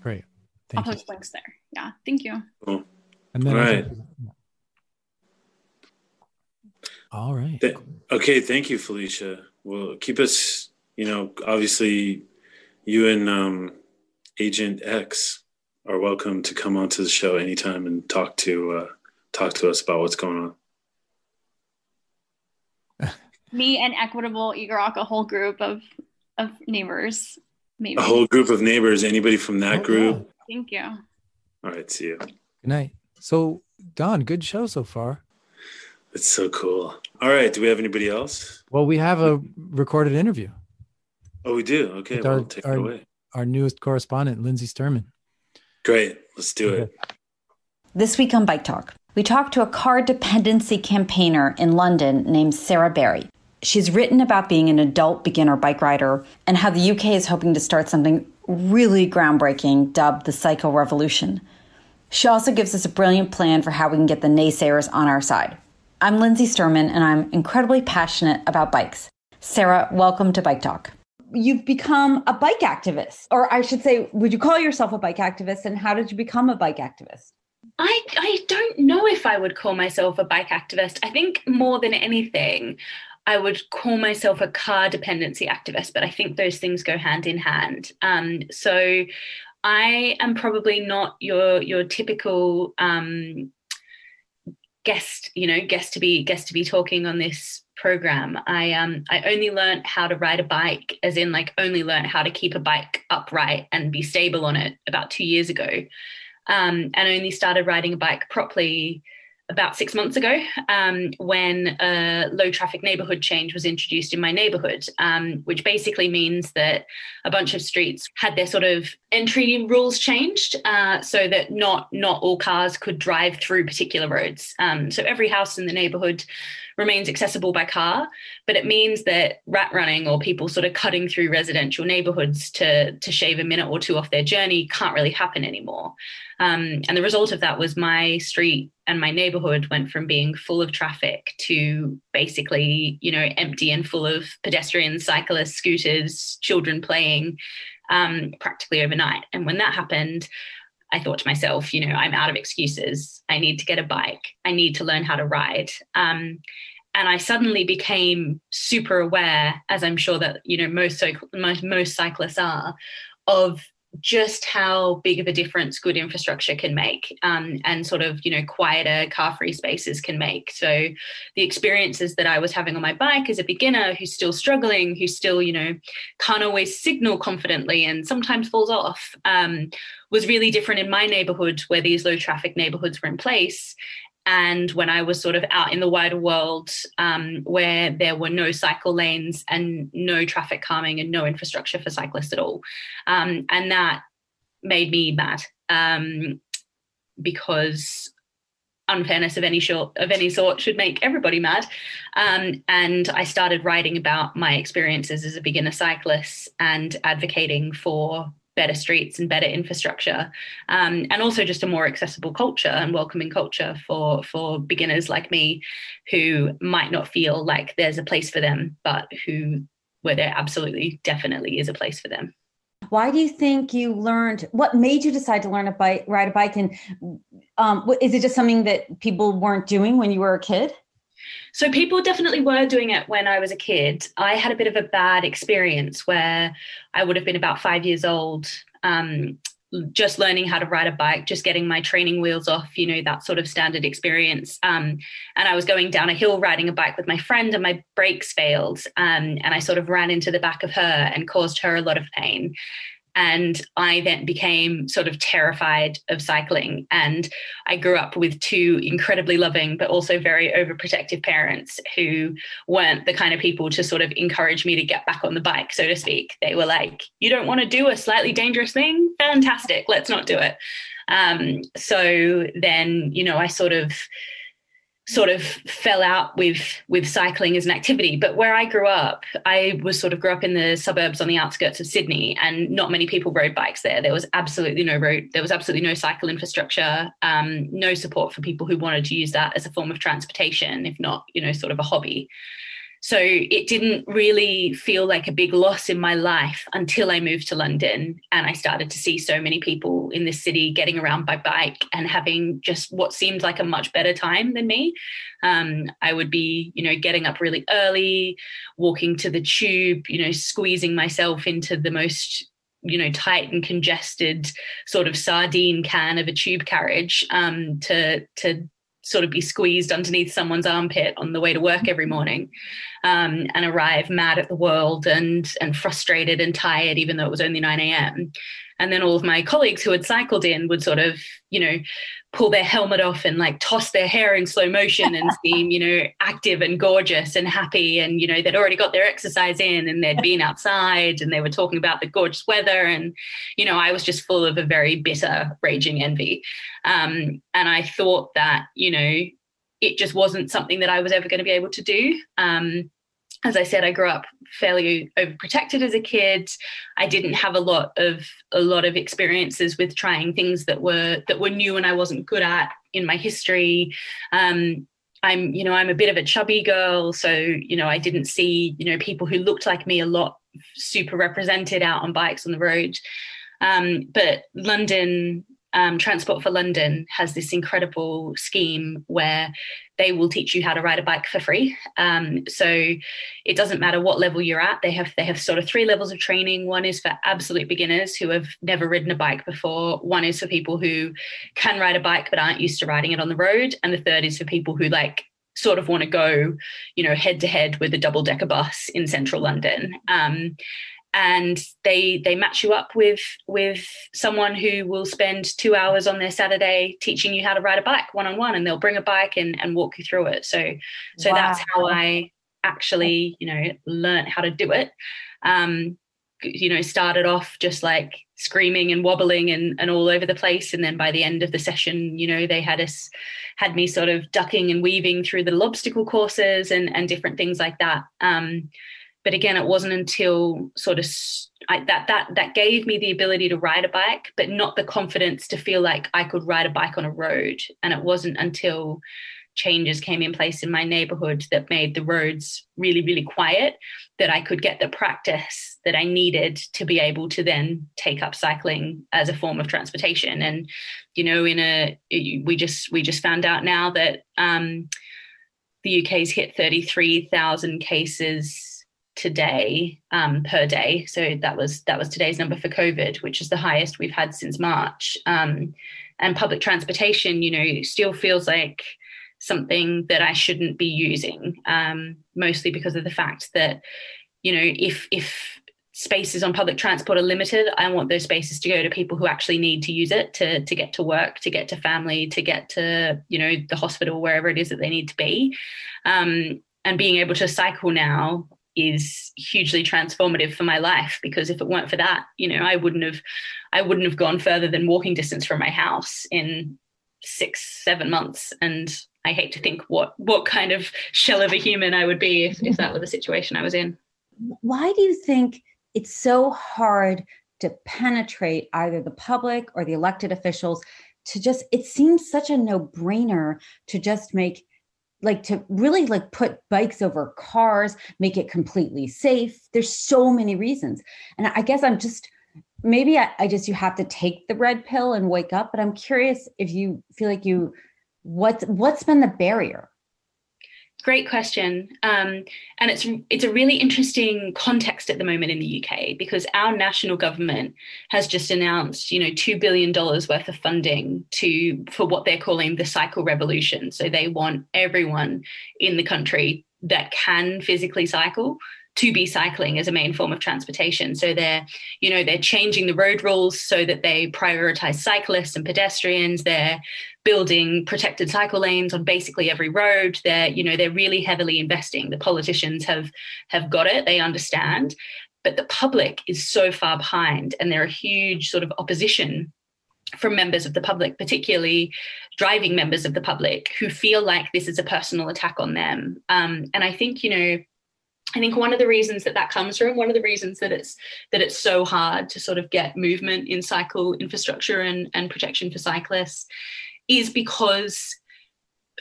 Great. Thank I'll you. post links there. Yeah. Thank you. Cool. And then all right. All right. Th- okay, thank you, Felicia. Well, keep us. You know, obviously, you and um, Agent X are welcome to come onto the show anytime and talk to uh, talk to us about what's going on. Me and Equitable Egrok, a whole group of of neighbors. Maybe a whole group of neighbors. Anybody from that oh, group? Yeah. Thank you. All right. See you. Good night. So, Don, good show so far. It's so cool. All right. Do we have anybody else? Well, we have a recorded interview. Oh, we do. Okay. Well, our, take our, it away. Our newest correspondent, Lindsay Sturman. Great. Let's do okay. it. This week on Bike Talk, we talked to a car dependency campaigner in London named Sarah Berry. She's written about being an adult beginner bike rider and how the UK is hoping to start something really groundbreaking dubbed the Cycle Revolution. She also gives us a brilliant plan for how we can get the naysayers on our side. I'm Lindsay Sturman, and I'm incredibly passionate about bikes. Sarah, welcome to Bike Talk. You've become a bike activist, or I should say, would you call yourself a bike activist? And how did you become a bike activist? I, I don't know if I would call myself a bike activist. I think more than anything, I would call myself a car dependency activist, but I think those things go hand in hand. Um, so I am probably not your your typical um, guest, you know, guest to be guest to be talking on this program. I um I only learned how to ride a bike, as in like only learned how to keep a bike upright and be stable on it about two years ago, um, and only started riding a bike properly about six months ago um, when a low traffic neighborhood change was introduced in my neighborhood, um, which basically means that a bunch of streets had their sort of entry rules changed uh, so that not not all cars could drive through particular roads. Um, so every house in the neighborhood remains accessible by car, but it means that rat running or people sort of cutting through residential neighborhoods to, to shave a minute or two off their journey can't really happen anymore. Um, and the result of that was my street and my neighborhood went from being full of traffic to basically, you know, empty and full of pedestrians, cyclists, scooters, children playing um, practically overnight. And when that happened, I thought to myself, you know, I'm out of excuses. I need to get a bike. I need to learn how to ride. Um, and I suddenly became super aware, as I'm sure that you know most most, most cyclists are, of just how big of a difference good infrastructure can make um, and sort of you know quieter car free spaces can make. So the experiences that i was having on my bike as a beginner who's still struggling who still you know can't always signal confidently and sometimes falls off um, was really different in my neighborhood where these low traffic neighborhoods were in place and when I was sort of out in the wider world um, where there were no cycle lanes and no traffic calming and no infrastructure for cyclists at all. Um, and that made me mad um, because unfairness of any sort of any sort should make everybody mad. Um, and I started writing about my experiences as a beginner cyclist and advocating for better streets and better infrastructure, um, and also just a more accessible culture and welcoming culture for for beginners like me, who might not feel like there's a place for them, but who where there absolutely definitely is a place for them. Why do you think you learned? What made you decide to learn a bike, ride a bike, and um, is it just something that people weren't doing when you were a kid? So people definitely were doing it when I was a kid. I had a bit of a bad experience where I would have been about five years old, um, just learning how to ride a bike, just getting my training wheels off, you know, that sort of standard experience. Um, and I was going down a hill riding a bike with my friend, and my brakes failed. Um, and I sort of ran into the back of her and caused her a lot of pain. And I then became sort of terrified of cycling. And I grew up with two incredibly loving, but also very overprotective parents who weren't the kind of people to sort of encourage me to get back on the bike, so to speak. They were like, You don't want to do a slightly dangerous thing? Fantastic, let's not do it. Um, so then, you know, I sort of sort of fell out with with cycling as an activity. But where i grew up i was sort of grew up in the suburbs on the outskirts of sydney and not many people rode bikes there. There was absolutely no road there was absolutely no cycle infrastructure um, no support for people who wanted to use that as a form of transportation if not you know sort of a hobby so it didn't really feel like a big loss in my life until I moved to London and I started to see so many people in this city getting around by bike and having just what seemed like a much better time than me. Um, I would be, you know, getting up really early, walking to the tube, you know, squeezing myself into the most you know tight and congested sort of sardine can of a tube carriage um, to to sort of be squeezed underneath someone's armpit on the way to work every morning um, and arrive mad at the world and and frustrated and tired even though it was only 9 a.m and then all of my colleagues who had cycled in would sort of you know pull their helmet off and like toss their hair in slow motion and seem you know active and gorgeous and happy. And you know they'd already got their exercise in and they'd been outside and they were talking about the gorgeous weather. And you know i was just full of a very bitter raging envy. Um, and i thought that you know it just wasn't something that i was ever going to be able to do. Um, as I said, I grew up fairly overprotected as a kid. I didn't have a lot of a lot of experiences with trying things that were that were new and I wasn't good at in my history. Um, I'm, you know, I'm a bit of a chubby girl, so you know, I didn't see, you know, people who looked like me a lot super represented out on bikes on the road. Um, but London um, Transport for London has this incredible scheme where they will teach you how to ride a bike for free. Um, so it doesn't matter what level you're at. They have they have sort of three levels of training. One is for absolute beginners who have never ridden a bike before. One is for people who can ride a bike but aren't used to riding it on the road, and the third is for people who like sort of want to go, you know, head to head with a double decker bus in central London. Um, and they they match you up with with someone who will spend two hours on their Saturday teaching you how to ride a bike one on one, and they'll bring a bike and, and walk you through it. So so wow. that's how I actually you know learned how to do it. Um, you know, started off just like screaming and wobbling and, and all over the place. And then by the end of the session, you know, they had us had me sort of ducking and weaving through the obstacle courses and and different things like that. Um, but again it wasn't until sort of I, that that that gave me the ability to ride a bike but not the confidence to feel like i could ride a bike on a road. And it wasn't until changes came in place in my neighborhood that made the roads really really quiet that i could get the practice that i needed to be able to then take up cycling as a form of transportation. And you know in a we just we just found out now that um, the uk's hit 33000 cases today um, per day. So that was that was today's number for COVID, which is the highest we've had since March. Um, and public transportation, you know, still feels like something that I shouldn't be using, um, mostly because of the fact that, you know, if if spaces on public transport are limited, I want those spaces to go to people who actually need to use it to to get to work, to get to family, to get to you know the hospital, wherever it is that they need to be. Um, and being able to cycle now is hugely transformative for my life because if it weren't for that you know i wouldn't have i wouldn't have gone further than walking distance from my house in six seven months. And i hate to think what what kind of shell of a human i would be if, if that were the situation i was in. Why do you think it's so hard to penetrate either the public or the elected officials to just it seems such a no-brainer to just make like to really like put bikes over cars make it completely safe. There's so many reasons. And i guess i'm just maybe I, I, just you have to take the red pill and wake up but i'm curious if you feel like you what's what's been the barrier Great question, um, and it's it's a really interesting context at the moment in the UK because our national government has just announced, you know, two billion dollars worth of funding to for what they're calling the cycle revolution. So they want everyone in the country that can physically cycle to be cycling as a main form of transportation. So they're, you know, they're changing the road rules so that they prioritize cyclists and pedestrians. They're building protected cycle lanes on basically every road. They're, you know, they're really heavily investing. The politicians have have got it. They understand. But the public is so far behind, and there are huge sort of opposition from members of the public, particularly driving members of the public, who feel like this is a personal attack on them. Um, and I think, you know, I think one of the reasons that that comes from, one of the reasons that it's that it's so hard to sort of get movement in cycle infrastructure and, and protection for cyclists, is because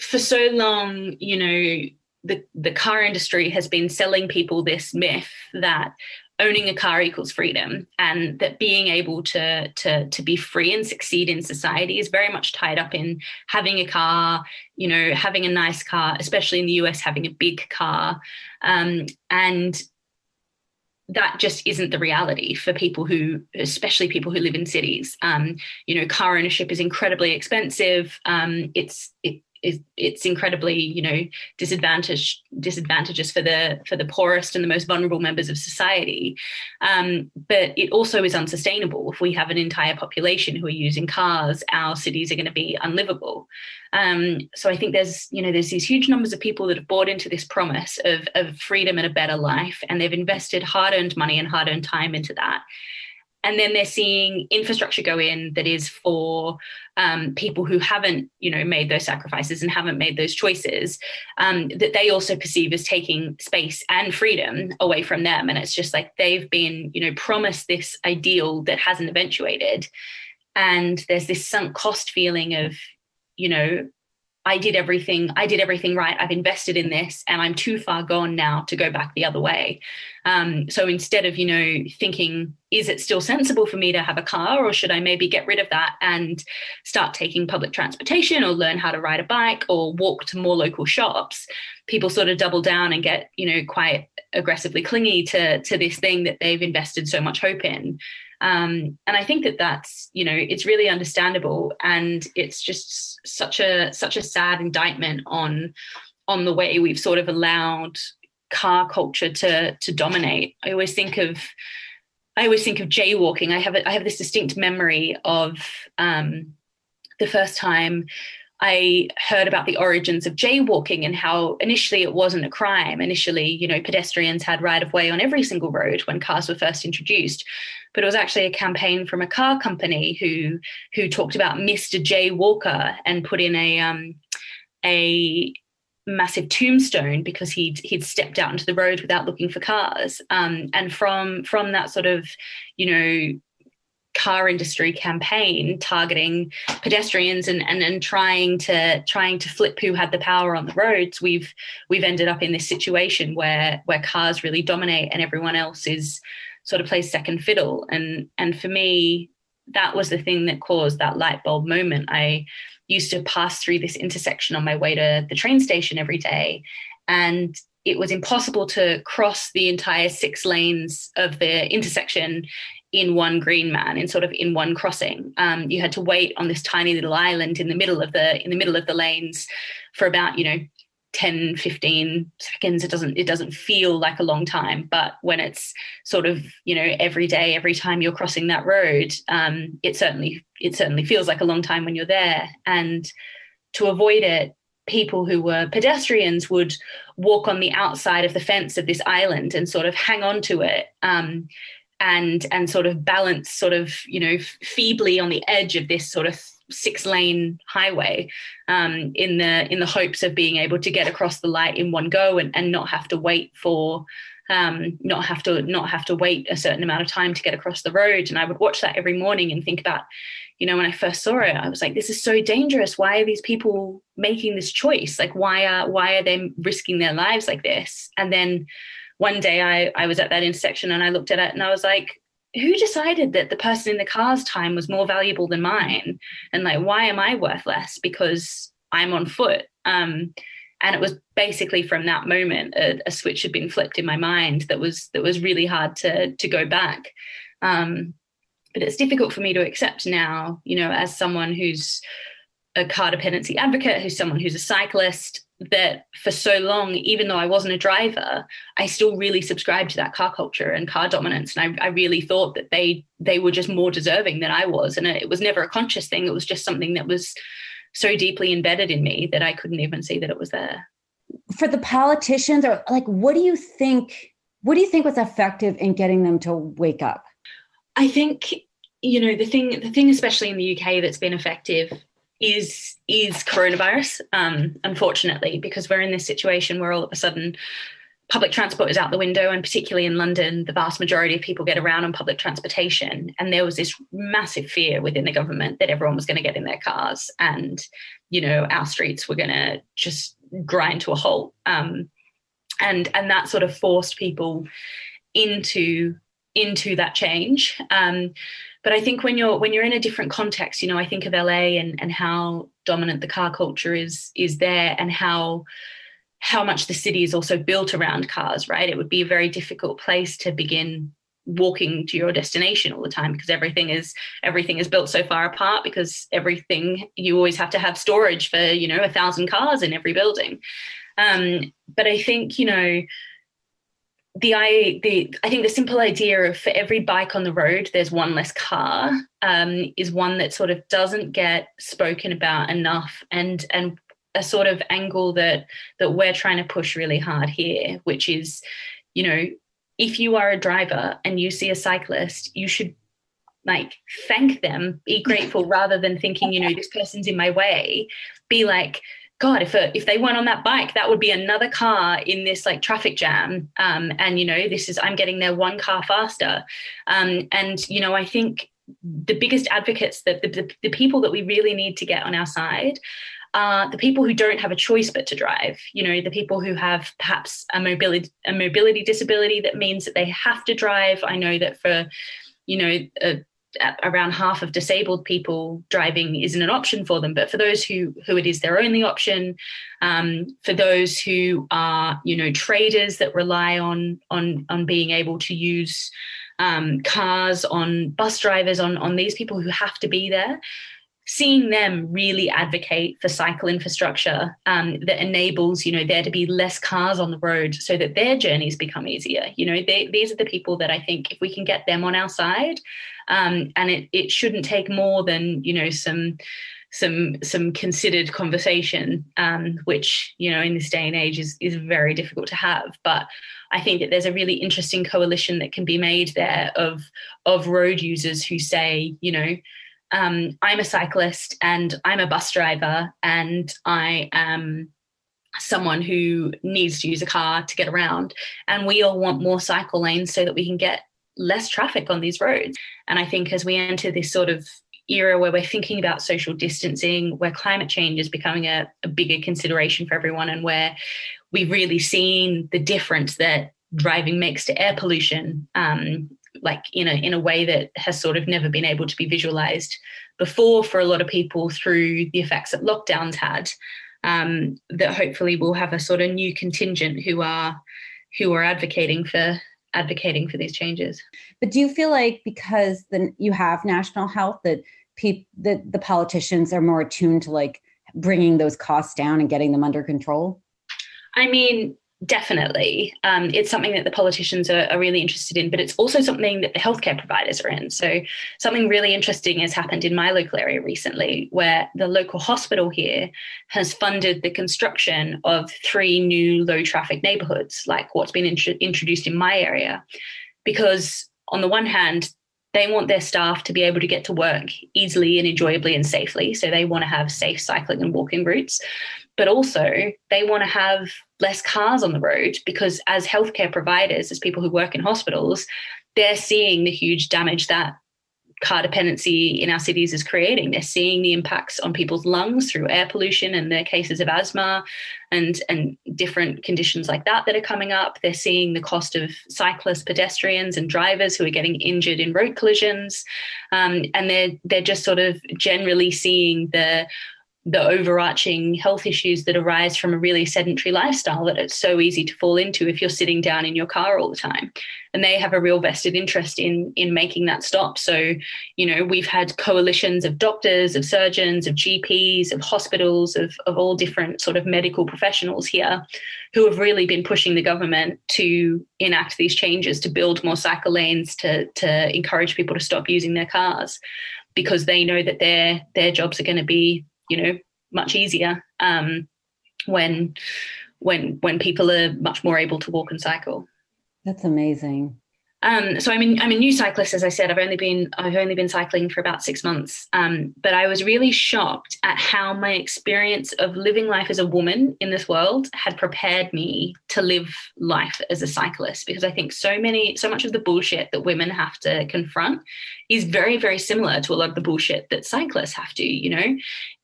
for so long, you know, the the car industry has been selling people this myth that owning a car equals freedom and that being able to to to be free and succeed in society is very much tied up in having a car you know having a nice car especially in the us having a big car. Um, and that just isn't the reality for people who especially people who live in cities. Um, you know car ownership is incredibly expensive. Um, it's it, it's incredibly you know disadvantaged disadvantages for the for the poorest and the most vulnerable members of society. Um, but it also is unsustainable if we have an entire population who are using cars our cities are going to be unlivable. Um, so i think there's you know there's these huge numbers of people that have bought into this promise of, of freedom and a better life and they've invested hard-earned money and hard-earned time into that and then they're seeing infrastructure go in that is for um, people who haven't you know made those sacrifices and haven't made those choices um, that they also perceive as taking space and freedom away from them. And it's just like they've been you know promised this ideal that hasn't eventuated. And there's this sunk cost feeling of you know I did everything. I did everything right. I've invested in this, and I'm too far gone now to go back the other way. Um, so instead of you know thinking, is it still sensible for me to have a car, or should I maybe get rid of that and start taking public transportation, or learn how to ride a bike, or walk to more local shops? People sort of double down and get you know quite aggressively clingy to to this thing that they've invested so much hope in. Um, and I think that that's you know it's really understandable, and it's just such a such a sad indictment on on the way we've sort of allowed car culture to to dominate. I always think of I always think of jaywalking. I have a, I have this distinct memory of um, the first time I heard about the origins of jaywalking and how initially it wasn't a crime. Initially, you know, pedestrians had right of way on every single road when cars were first introduced. But it was actually a campaign from a car company who who talked about Mr. Jay Walker and put in a um, a massive tombstone because he'd he'd stepped out into the road without looking for cars. Um, and from from that sort of, you know, car industry campaign targeting pedestrians and, and and trying to trying to flip who had the power on the roads we've we've ended up in this situation where where cars really dominate and everyone else is sort of plays second fiddle. And and for me that was the thing that caused that light bulb moment. I used to pass through this intersection on my way to the train station every day and it was impossible to cross the entire six lanes of the intersection in one green man in sort of in one crossing. Um, you had to wait on this tiny little island in the middle of the in the middle of the lanes for about you know 10 15 seconds. It doesn't it doesn't feel like a long time but when it's sort of you know every day every time you're crossing that road um, it certainly it certainly feels like a long time when you're there. And to avoid it people who were pedestrians would walk on the outside of the fence of this island and sort of hang on to it. Um, and and sort of balance sort of you know feebly on the edge of this sort of six lane highway um, in the in the hopes of being able to get across the light in one go and, and not have to wait for um, not have to not have to wait a certain amount of time to get across the road. And i would watch that every morning and think about you know when i first saw it i was like this is so dangerous. Why are these people making this choice? Like why are why are they risking their lives like this? And then one day I, I was at that intersection and I looked at it and I was like, who decided that the person in the car's time was more valuable than mine? And like, why am I worth less because I'm on foot? Um, and it was basically from that moment a, a, switch had been flipped in my mind that was that was really hard to to go back. Um, but it's difficult for me to accept now, you know, as someone who's a car dependency advocate, who's someone who's a cyclist, that for so long, even though I wasn't a driver, I still really subscribed to that car culture and car dominance. And I, I, really thought that they they were just more deserving than I was. And it was never a conscious thing. It was just something that was so deeply embedded in me that I couldn't even see that it was there. For the politicians, or like, what do you think? What do you think was effective in getting them to wake up? I think you know the thing the thing especially in the UK that's been effective is is coronavirus um, unfortunately because we're in this situation where all of a sudden public transport is out the window and particularly in london the vast majority of people get around on public transportation. And there was this massive fear within the government that everyone was going to get in their cars and you know our streets were going to just grind to a halt. Um, and and that sort of forced people into into that change. Um, but I think when you're when you're in a different context, you know, I think of LA and and how dominant the car culture is is there, and how how much the city is also built around cars. Right, it would be a very difficult place to begin walking to your destination all the time because everything is everything is built so far apart because everything you always have to have storage for you know a thousand cars in every building um, but i think you know the I the I think the simple idea of for every bike on the road, there's one less car, um, is one that sort of doesn't get spoken about enough, and and a sort of angle that that we're trying to push really hard here, which is, you know, if you are a driver and you see a cyclist, you should like thank them, be grateful rather than thinking, you know, this person's in my way. Be like, God, if a, if they weren't on that bike, that would be another car in this like traffic jam. Um, and you know, this is I'm getting there one car faster. Um, and you know, I think the biggest advocates that the, the, the people that we really need to get on our side are the people who don't have a choice but to drive. You know, the people who have perhaps a mobility a mobility disability that means that they have to drive. I know that for you know a, around half of disabled people driving isn't an option for them. But for those who who it is their only option um, for those who are you know traders that rely on on on being able to use um, cars on bus drivers on on these people who have to be there seeing them really advocate for cycle infrastructure um, that enables you know there to be less cars on the road so that their journeys become easier. You know they, these are the people that i think if we can get them on our side um, and it, it shouldn't take more than you know some some some considered conversation um, which you know in this day and age is is very difficult to have. But i think that there's a really interesting coalition that can be made there of of road users who say you know um, I'm a cyclist and I'm a bus driver and I am someone who needs to use a car to get around. And we all want more cycle lanes so that we can get less traffic on these roads. And I think as we enter this sort of era where we're thinking about social distancing, where climate change is becoming a, a bigger consideration for everyone, and where we've really seen the difference that driving makes to air pollution um, like in a in a way that has sort of never been able to be visualized before for a lot of people through the effects that lockdowns had um, that hopefully we'll have a sort of new contingent who are who are advocating for advocating for these changes. But do you feel like because then you have national health that people that the politicians are more attuned to like bringing those costs down and getting them under control? I mean definitely. Um, it's something that the politicians are, are, really interested in but it's also something that the healthcare providers are in. So something really interesting has happened in my local area recently where the local hospital here has funded the construction of three new low traffic neighborhoods like what's been int- introduced in my area because on the one hand they want their staff to be able to get to work easily and enjoyably and safely. So they want to have safe cycling and walking routes but also they want to have less cars on the road because as healthcare providers as people who work in hospitals they're seeing the huge damage that car dependency in our cities is creating. They're seeing the impacts on people's lungs through air pollution and their cases of asthma and, and different conditions like that that are coming up. They're seeing the cost of cyclists, pedestrians, and drivers who are getting injured in road collisions. Um, and they're, they're just sort of generally seeing the the overarching health issues that arise from a really sedentary lifestyle that it's so easy to fall into if you're sitting down in your car all the time. And they have a real vested interest in in making that stop. So you know we've had coalitions of doctors of surgeons of gps of hospitals of, of all different sort of medical professionals here who have really been pushing the government to enact these changes to build more cycle lanes to to encourage people to stop using their cars because they know that their their jobs are going to be you know much easier um, when when when people are much more able to walk and cycle. That's amazing. Um, so I'm a, I'm a new cyclist, as I said. I've only been I've only been cycling for about six months, um, but I was really shocked at how my experience of living life as a woman in this world had prepared me to live life as a cyclist. Because I think so many so much of the bullshit that women have to confront is very very similar to a lot of the bullshit that cyclists have to. You know,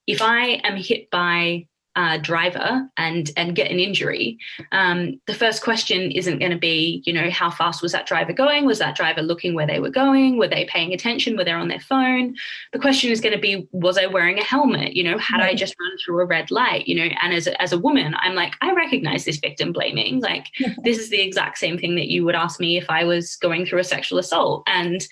if I am hit by a driver and and get an injury, um, the first question isn't going to be, you know, how fast was that driver going? Was that driver looking where they were going? Were they paying attention? Were they on their phone? The question is going to be, was I wearing a helmet? You know, had. I just run through a red light? You know, and as a, as a woman, I'm like, I recognize this victim blaming. Like, this is the exact same thing that you would ask me if I was going through a sexual assault. And,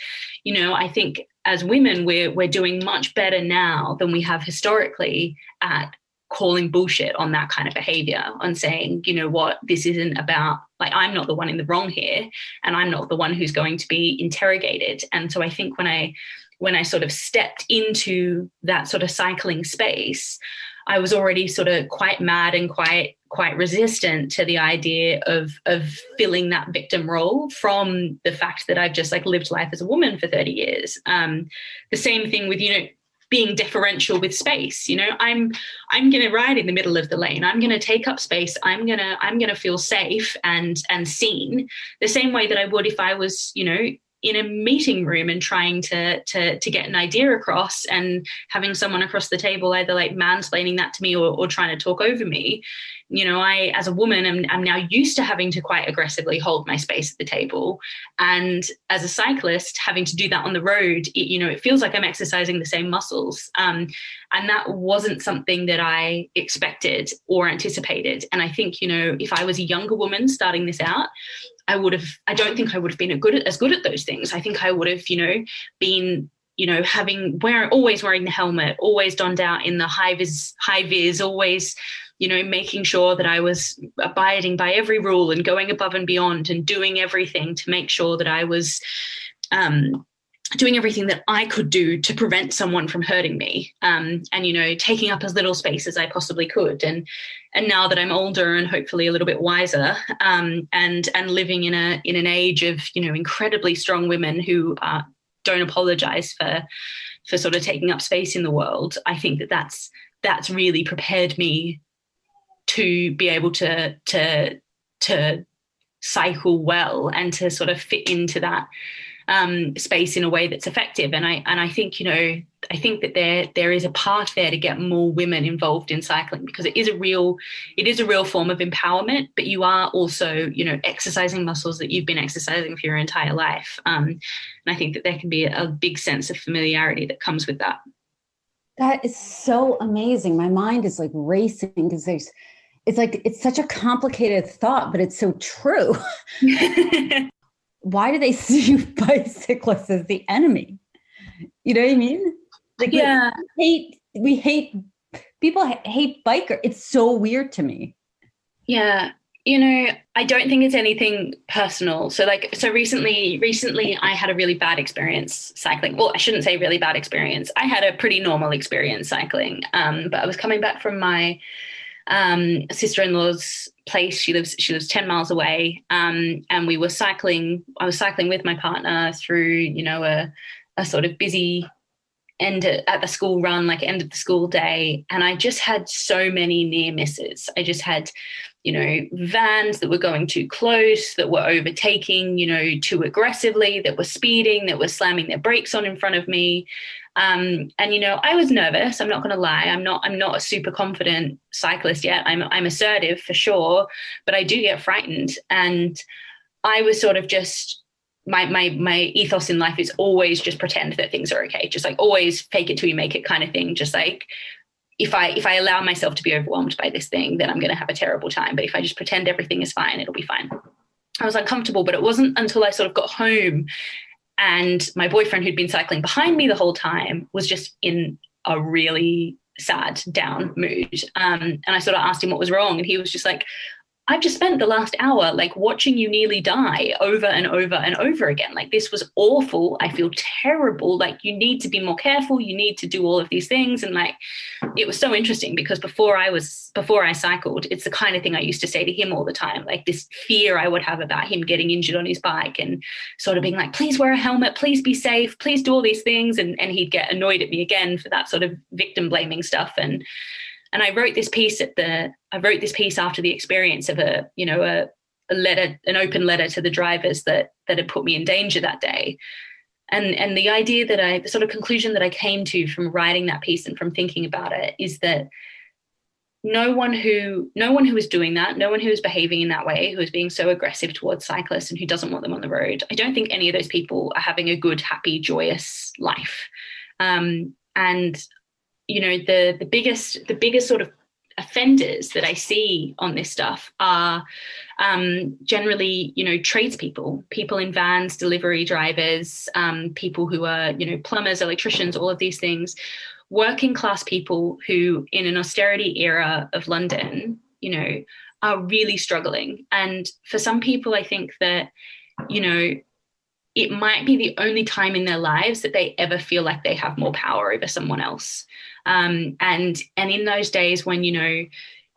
you know, I think as women, we're we're doing much better now than we have historically at calling bullshit on that kind of behavior on saying you know what this isn't about like i'm not the one in the wrong here and i'm not the one who's going to be interrogated. And so i think when i when i sort of stepped into that sort of cycling space i was already sort of quite mad and quite quite resistant to the idea of of filling that victim role from the fact that I've just like lived life as a woman for 30 years. Um, the same thing with you know being differential with space you know? I'm i'm going to ride in the middle of the lane. I'm going to take up space. I'm going to i'm going to feel safe and and seen. The same way that i would if i was you know in a meeting room and trying to to to get an idea across and having someone across the table either like mansplaining that to me or, or trying to talk over me you know i as a woman am, am now used to having to quite aggressively hold my space at the table. And as a cyclist having to do that on the road it, you know it feels like i'm exercising the same muscles. Um, and that wasn't something that i expected or anticipated. And i think you know if i was a younger woman starting this out I would have, I don't think I would have been good as good at those things. I think I would have, you know, been, you know, having, wearing, always wearing the helmet, always donned out in the high vis, high vis, always, you know, making sure that I was abiding by every rule and going above and beyond and doing everything to make sure that I was, um, doing everything that I could do to prevent someone from hurting me, um, and you know, taking up as little space as I possibly could. And and now that I'm older and hopefully a little bit wiser, um, and and living in a in an age of you know incredibly strong women who uh, don't apologize for for sort of taking up space in the world, I think that that's that's really prepared me to be able to to to cycle well and to sort of fit into that um, space in a way that's effective. And I and I think you know I think that there there is a path there to get more women involved in cycling because it is a real it is a real form of empowerment. But you are also you know exercising muscles that you've been exercising for your entire life. Um, and I think that there can be a, a big sense of familiarity that comes with that. That is so amazing. My mind is like racing because there's it's like it's such a complicated thought, but it's so true. why do they see bicyclists as the enemy? You know what I mean? Like, yeah, we hate we hate people hate biker. It's so weird to me. Yeah, you know, I don't think it's anything personal. So like so recently recently I had a really bad experience cycling. Well, I shouldn't say really bad experience. I had a pretty normal experience cycling. Um, but I was coming back from my um, sister-in-law's place. She lives she lives ten miles away, um, and we were cycling. I was cycling with my partner through you know a a sort of busy end at the school run, like end of the school day, and I just had so many near misses. I just had you know, vans that were going too close, that were overtaking, you know, too aggressively, that were speeding, that were slamming their brakes on in front of me. Um, and you know, I was nervous. I'm not going to lie. I'm not. I'm not a super confident cyclist yet. I'm. I'm assertive for sure, but I do get frightened. And I was sort of just my my my ethos in life is always just pretend that things are okay. Just like always fake it till you make it kind of thing. Just like if I if I allow myself to be overwhelmed by this thing, then I'm going to have a terrible time. But if I just pretend everything is fine, it'll be fine. I was uncomfortable, but it wasn't until I sort of got home and my boyfriend who'd been cycling behind me the whole time was just in a really sad down mood. Um, and i sort of asked him what was wrong and he was just like I've just spent the last hour like watching you nearly die over and over and over again. Like this was awful. I feel terrible. Like you need to be more careful. You need to do all of these things. And like it was so interesting because before I was before I cycled, it's the kind of thing I used to say to him all the time. Like this fear I would have about him getting injured on his bike and sort of being like, please wear a helmet, please be safe, please do all these things. And and he'd get annoyed at me again for that sort of victim blaming stuff. And and I wrote this piece at the I wrote this piece after the experience of a you know a, a letter an open letter to the drivers that that had put me in danger that day. And and the idea that I the sort of conclusion that I came to from writing that piece and from thinking about it is that no one who no one who is doing that no one who is behaving in that way who is being so aggressive towards cyclists and who doesn't want them on the road i don't think any of those people are having a good happy joyous life. Um, and you know the the biggest the biggest sort of offenders that I see on this stuff are um, generally, you know, tradespeople, people in vans, delivery drivers, um, people who are, you know, plumbers, electricians, all of these things, working class people who, in an austerity era of London, you know, are really struggling. And for some people, I think that, you know, it might be the only time in their lives that they ever feel like they have more power over someone else um, and and in those days when you know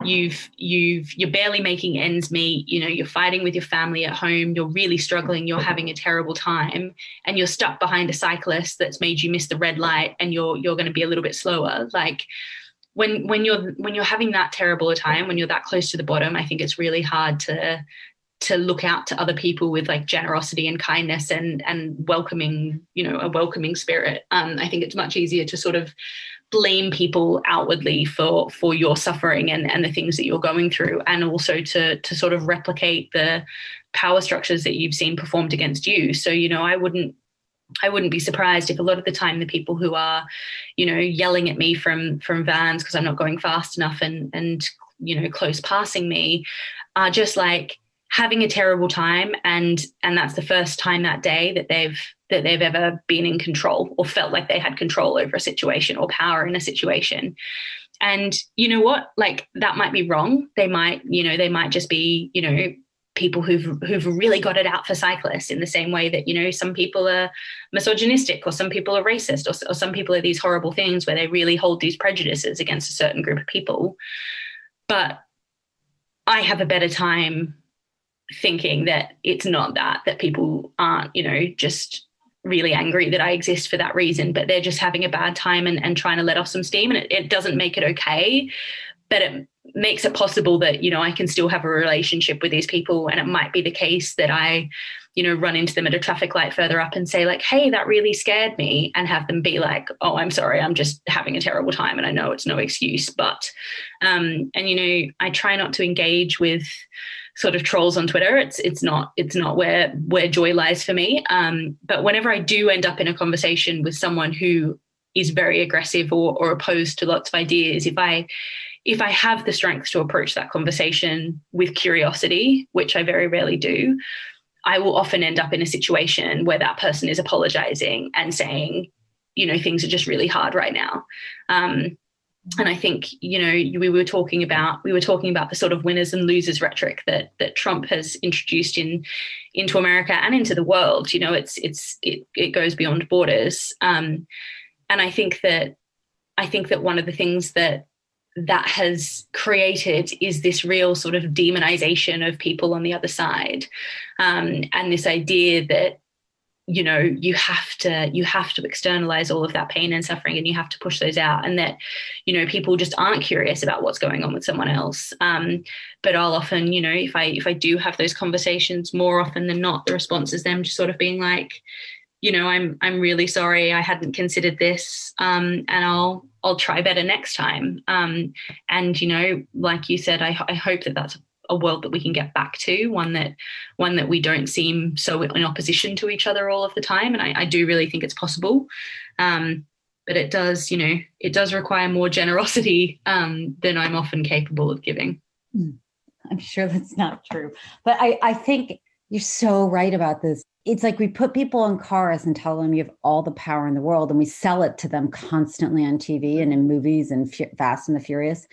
you've you've you're barely making ends meet you know you're fighting with your family at home you're really struggling you're having a terrible time and you're stuck behind a cyclist that's made you miss the red light and you're you're going to be a little bit slower like when when you're when you're having that terrible a time when you're that close to the bottom i think it's really hard to to look out to other people with like generosity and kindness and and welcoming you know a welcoming spirit. Um, i think it's much easier to sort of blame people outwardly for for your suffering and and the things that you're going through and also to to sort of replicate the power structures that you've seen performed against you. So you know i wouldn't I wouldn't be surprised if a lot of the time the people who are, you know, yelling at me from from vans because I'm not going fast enough and and you know close passing me are just like having a terrible time and and that's the first time that day that they've that they've ever been in control or felt like they had control over a situation or power in a situation. And you know what? Like that might be wrong. They might you know they might just be you know people who've who've really got it out for cyclists in the same way that you know some people are misogynistic or some people are racist or, or some people are these horrible things where they really hold these prejudices against a certain group of people. But i have a better time thinking that it's not that that people aren't you know just really angry that i exist for that reason but they're just having a bad time and, and trying to let off some steam and it, it doesn't make it okay. But it makes it possible that you know I can still have a relationship with these people and it might be the case that I you know run into them at a traffic light further up and say like hey that really scared me and have them be like oh I'm sorry I'm just having a terrible time and I know it's no excuse but um and you know I try not to engage with sort of trolls on Twitter it's it's not it's not where where joy lies for me um but whenever I do end up in a conversation with someone who is very aggressive or, or opposed to lots of ideas if I if I have the strength to approach that conversation with curiosity, which I very rarely do, I will often end up in a situation where that person is apologizing and saying, you know, things are just really hard right now. Um, and I think, you know, we were talking about we were talking about the sort of winners and losers rhetoric that that Trump has introduced in into America and into the world. You know, it's it's it, it goes beyond borders. Um, and I think that I think that one of the things that that has created is this real sort of demonization of people on the other side um, and this idea that you know you have to you have to externalize all of that pain and suffering and you have to push those out and that you know people just aren't curious about what's going on with someone else. Um, but i'll often you know if i if i do have those conversations more often than not the response is them just sort of being like you know i'm i'm really sorry i hadn't considered this um, and i'll i'll try better next time. Um, and you know like you said I, I hope that that's a world that we can get back to one that one that we don't seem so in opposition to each other all of the time and i, I do really think it's possible. Um, but it does you know it does require more generosity um, than i'm often capable of giving. Hmm. i'm sure that's not true. But i i think you're so right about this. It's like we put people in cars and tell them you have all the power in the world and we sell it to them constantly on tv and in movies and fast and the furious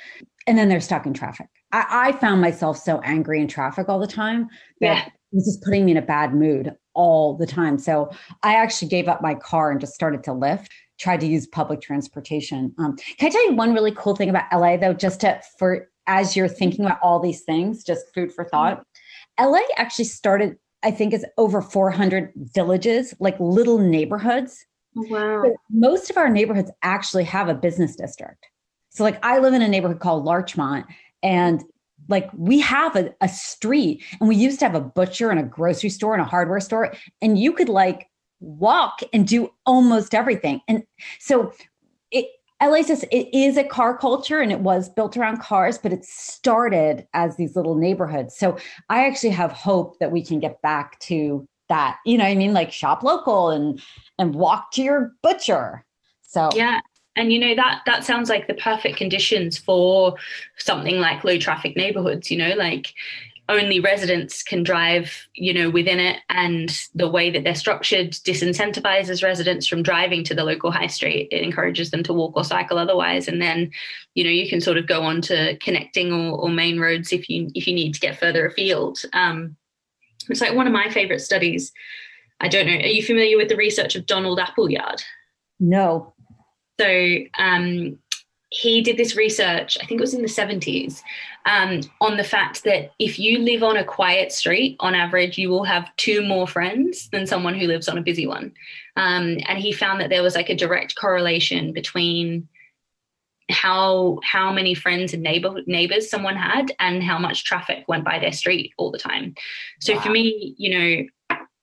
and then they're stuck in traffic i, I found myself so angry in traffic all the time that yeah. it was just putting me in a bad mood all the time so i actually gave up my car and just started to lift tried to use public transportation um, can i tell you one really cool thing about la though just to for as you're thinking about all these things just food for thought la actually started I think is over 400 villages, like little neighborhoods. Wow. So most of our neighborhoods actually have a business district. So, like, I live in a neighborhood called Larchmont, and like we have a, a street, and we used to have a butcher and a grocery store and a hardware store, and you could like walk and do almost everything. And so it LA says it is a car culture and it was built around cars, but it started as these little neighborhoods. So I actually have hope that we can get back to that. You know, I mean, like shop local and and walk to your butcher. So yeah, and you know that that sounds like the perfect conditions for something like low traffic neighborhoods. You know, like only residents can drive, you know, within it, and the way that they're structured disincentivizes residents from driving to the local high street. It encourages them to walk or cycle otherwise, and then, you know, you can sort of go on to connecting or, or main roads if you if you need to get further afield. Um, it's like one of my favorite studies. I don't know. Are you familiar with the research of Donald Appleyard? No. So um, he did this research, I think it was in the 70s, um, on the fact that if you live on a quiet street, on average, you will have two more friends than someone who lives on a busy one. Um, and he found that there was like a direct correlation between how how many friends and neighbor neighbors someone had and how much traffic went by their street all the time so wow. for me you know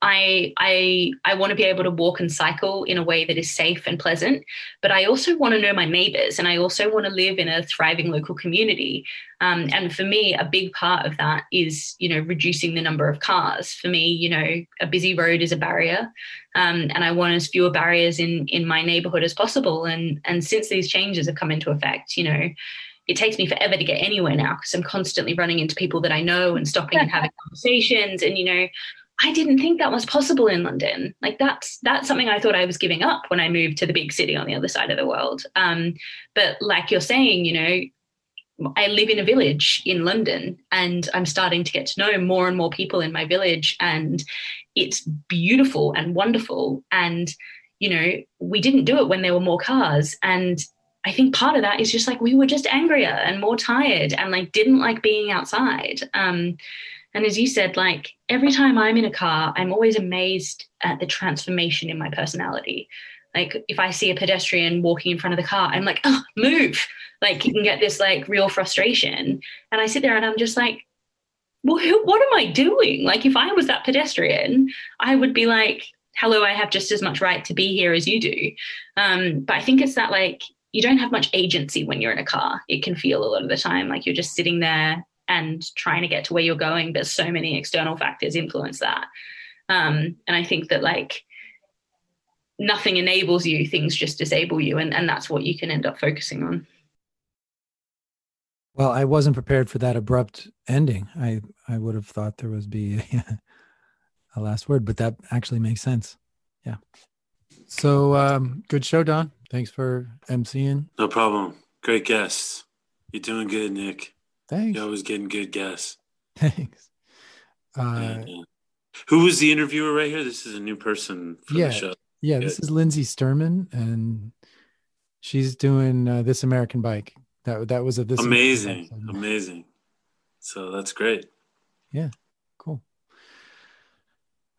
I I I want to be able to walk and cycle in a way that is safe and pleasant, but I also want to know my neighbors, and I also want to live in a thriving local community. Um, and for me, a big part of that is you know reducing the number of cars. For me, you know, a busy road is a barrier, um, and I want as fewer barriers in in my neighborhood as possible. And and since these changes have come into effect, you know it takes me forever to get anywhere now because I'm constantly running into people that I know and stopping and having conversations. And, you know, I didn't think that was possible in London. Like that's that's something I thought I was giving up when I moved to the big city on the other side of the world. Um, but like you're saying, you know, I live in a village in London, and I'm starting to get to know more and more people in my village, and it's beautiful and wonderful. And you know, we didn't do it when there were more cars, and I think part of that is just like we were just angrier and more tired, and like didn't like being outside. Um, and as you said, like every time I'm in a car, I'm always amazed at the transformation in my personality. Like if I see a pedestrian walking in front of the car, I'm like, oh, move. Like you can get this like real frustration. And I sit there and I'm just like, well, who, what am I doing? Like if I was that pedestrian, I would be like, hello, I have just as much right to be here as you do. Um, but I think it's that like you don't have much agency when you're in a car. It can feel a lot of the time like you're just sitting there and trying to get to where you're going but so many external factors influence that. Um, and i think that like nothing enables you things just disable you and, and that's what you can end up focusing on. Well i wasn't prepared for that abrupt ending. I i would have thought there was be a, a last word but that actually makes sense. Yeah. So um good show don. Thanks for emceeing. No problem. Great guests. You're doing good nick Thanks. You're always getting good guess. Thanks. Uh, yeah. Who was the interviewer right here? This is a new person for yeah, the show. Yeah, good. this is Lindsay Sturman, and she's doing uh, this American Bike. That that was a this amazing, amazing. So that's great. Yeah, cool.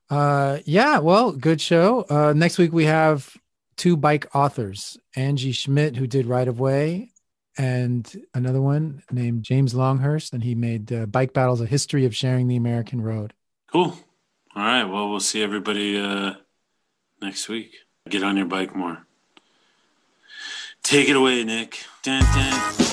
Uh, yeah, well, good show. Uh, next week we have two bike authors, Angie Schmitt, who did Right of Way, and another one named James Longhurst, and he made uh, Bike Battles: A History of Sharing the American Road. Cool. All right. Well, we'll see everybody uh, next week. Get on your bike more. Take it away, Nick. Dun, dun.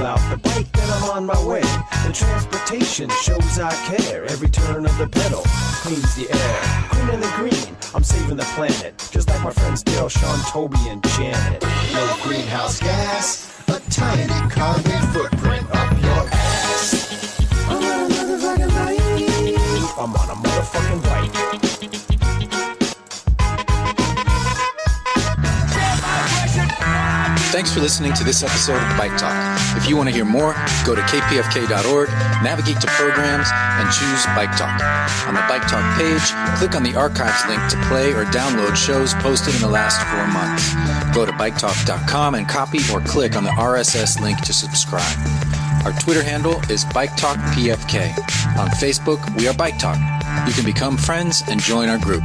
Day. Pull out the bike and I'm on my way. The transportation shows I care. Every turn of the pedal cleans the air. Green and the green I'm saving the planet, just like my friends Dale, Sean, Toby, and Janet. No greenhouse gas, a tiny carbon footprint up your ass. I'm on a motherfucking bike. I'm on a motherfucking bike. Thanks for listening to this episode of Bike Talk. If you want to hear more, go to kpfk.org, navigate to programs, and choose Bike Talk. On the Bike Talk page, click on the archives link to play or download shows posted in the last four months. Go to biketalk.com and copy or click on the RSS link to subscribe. Our Twitter handle is Bike Talk PFK. On Facebook, we are Bike Talk. You can become friends and join our group.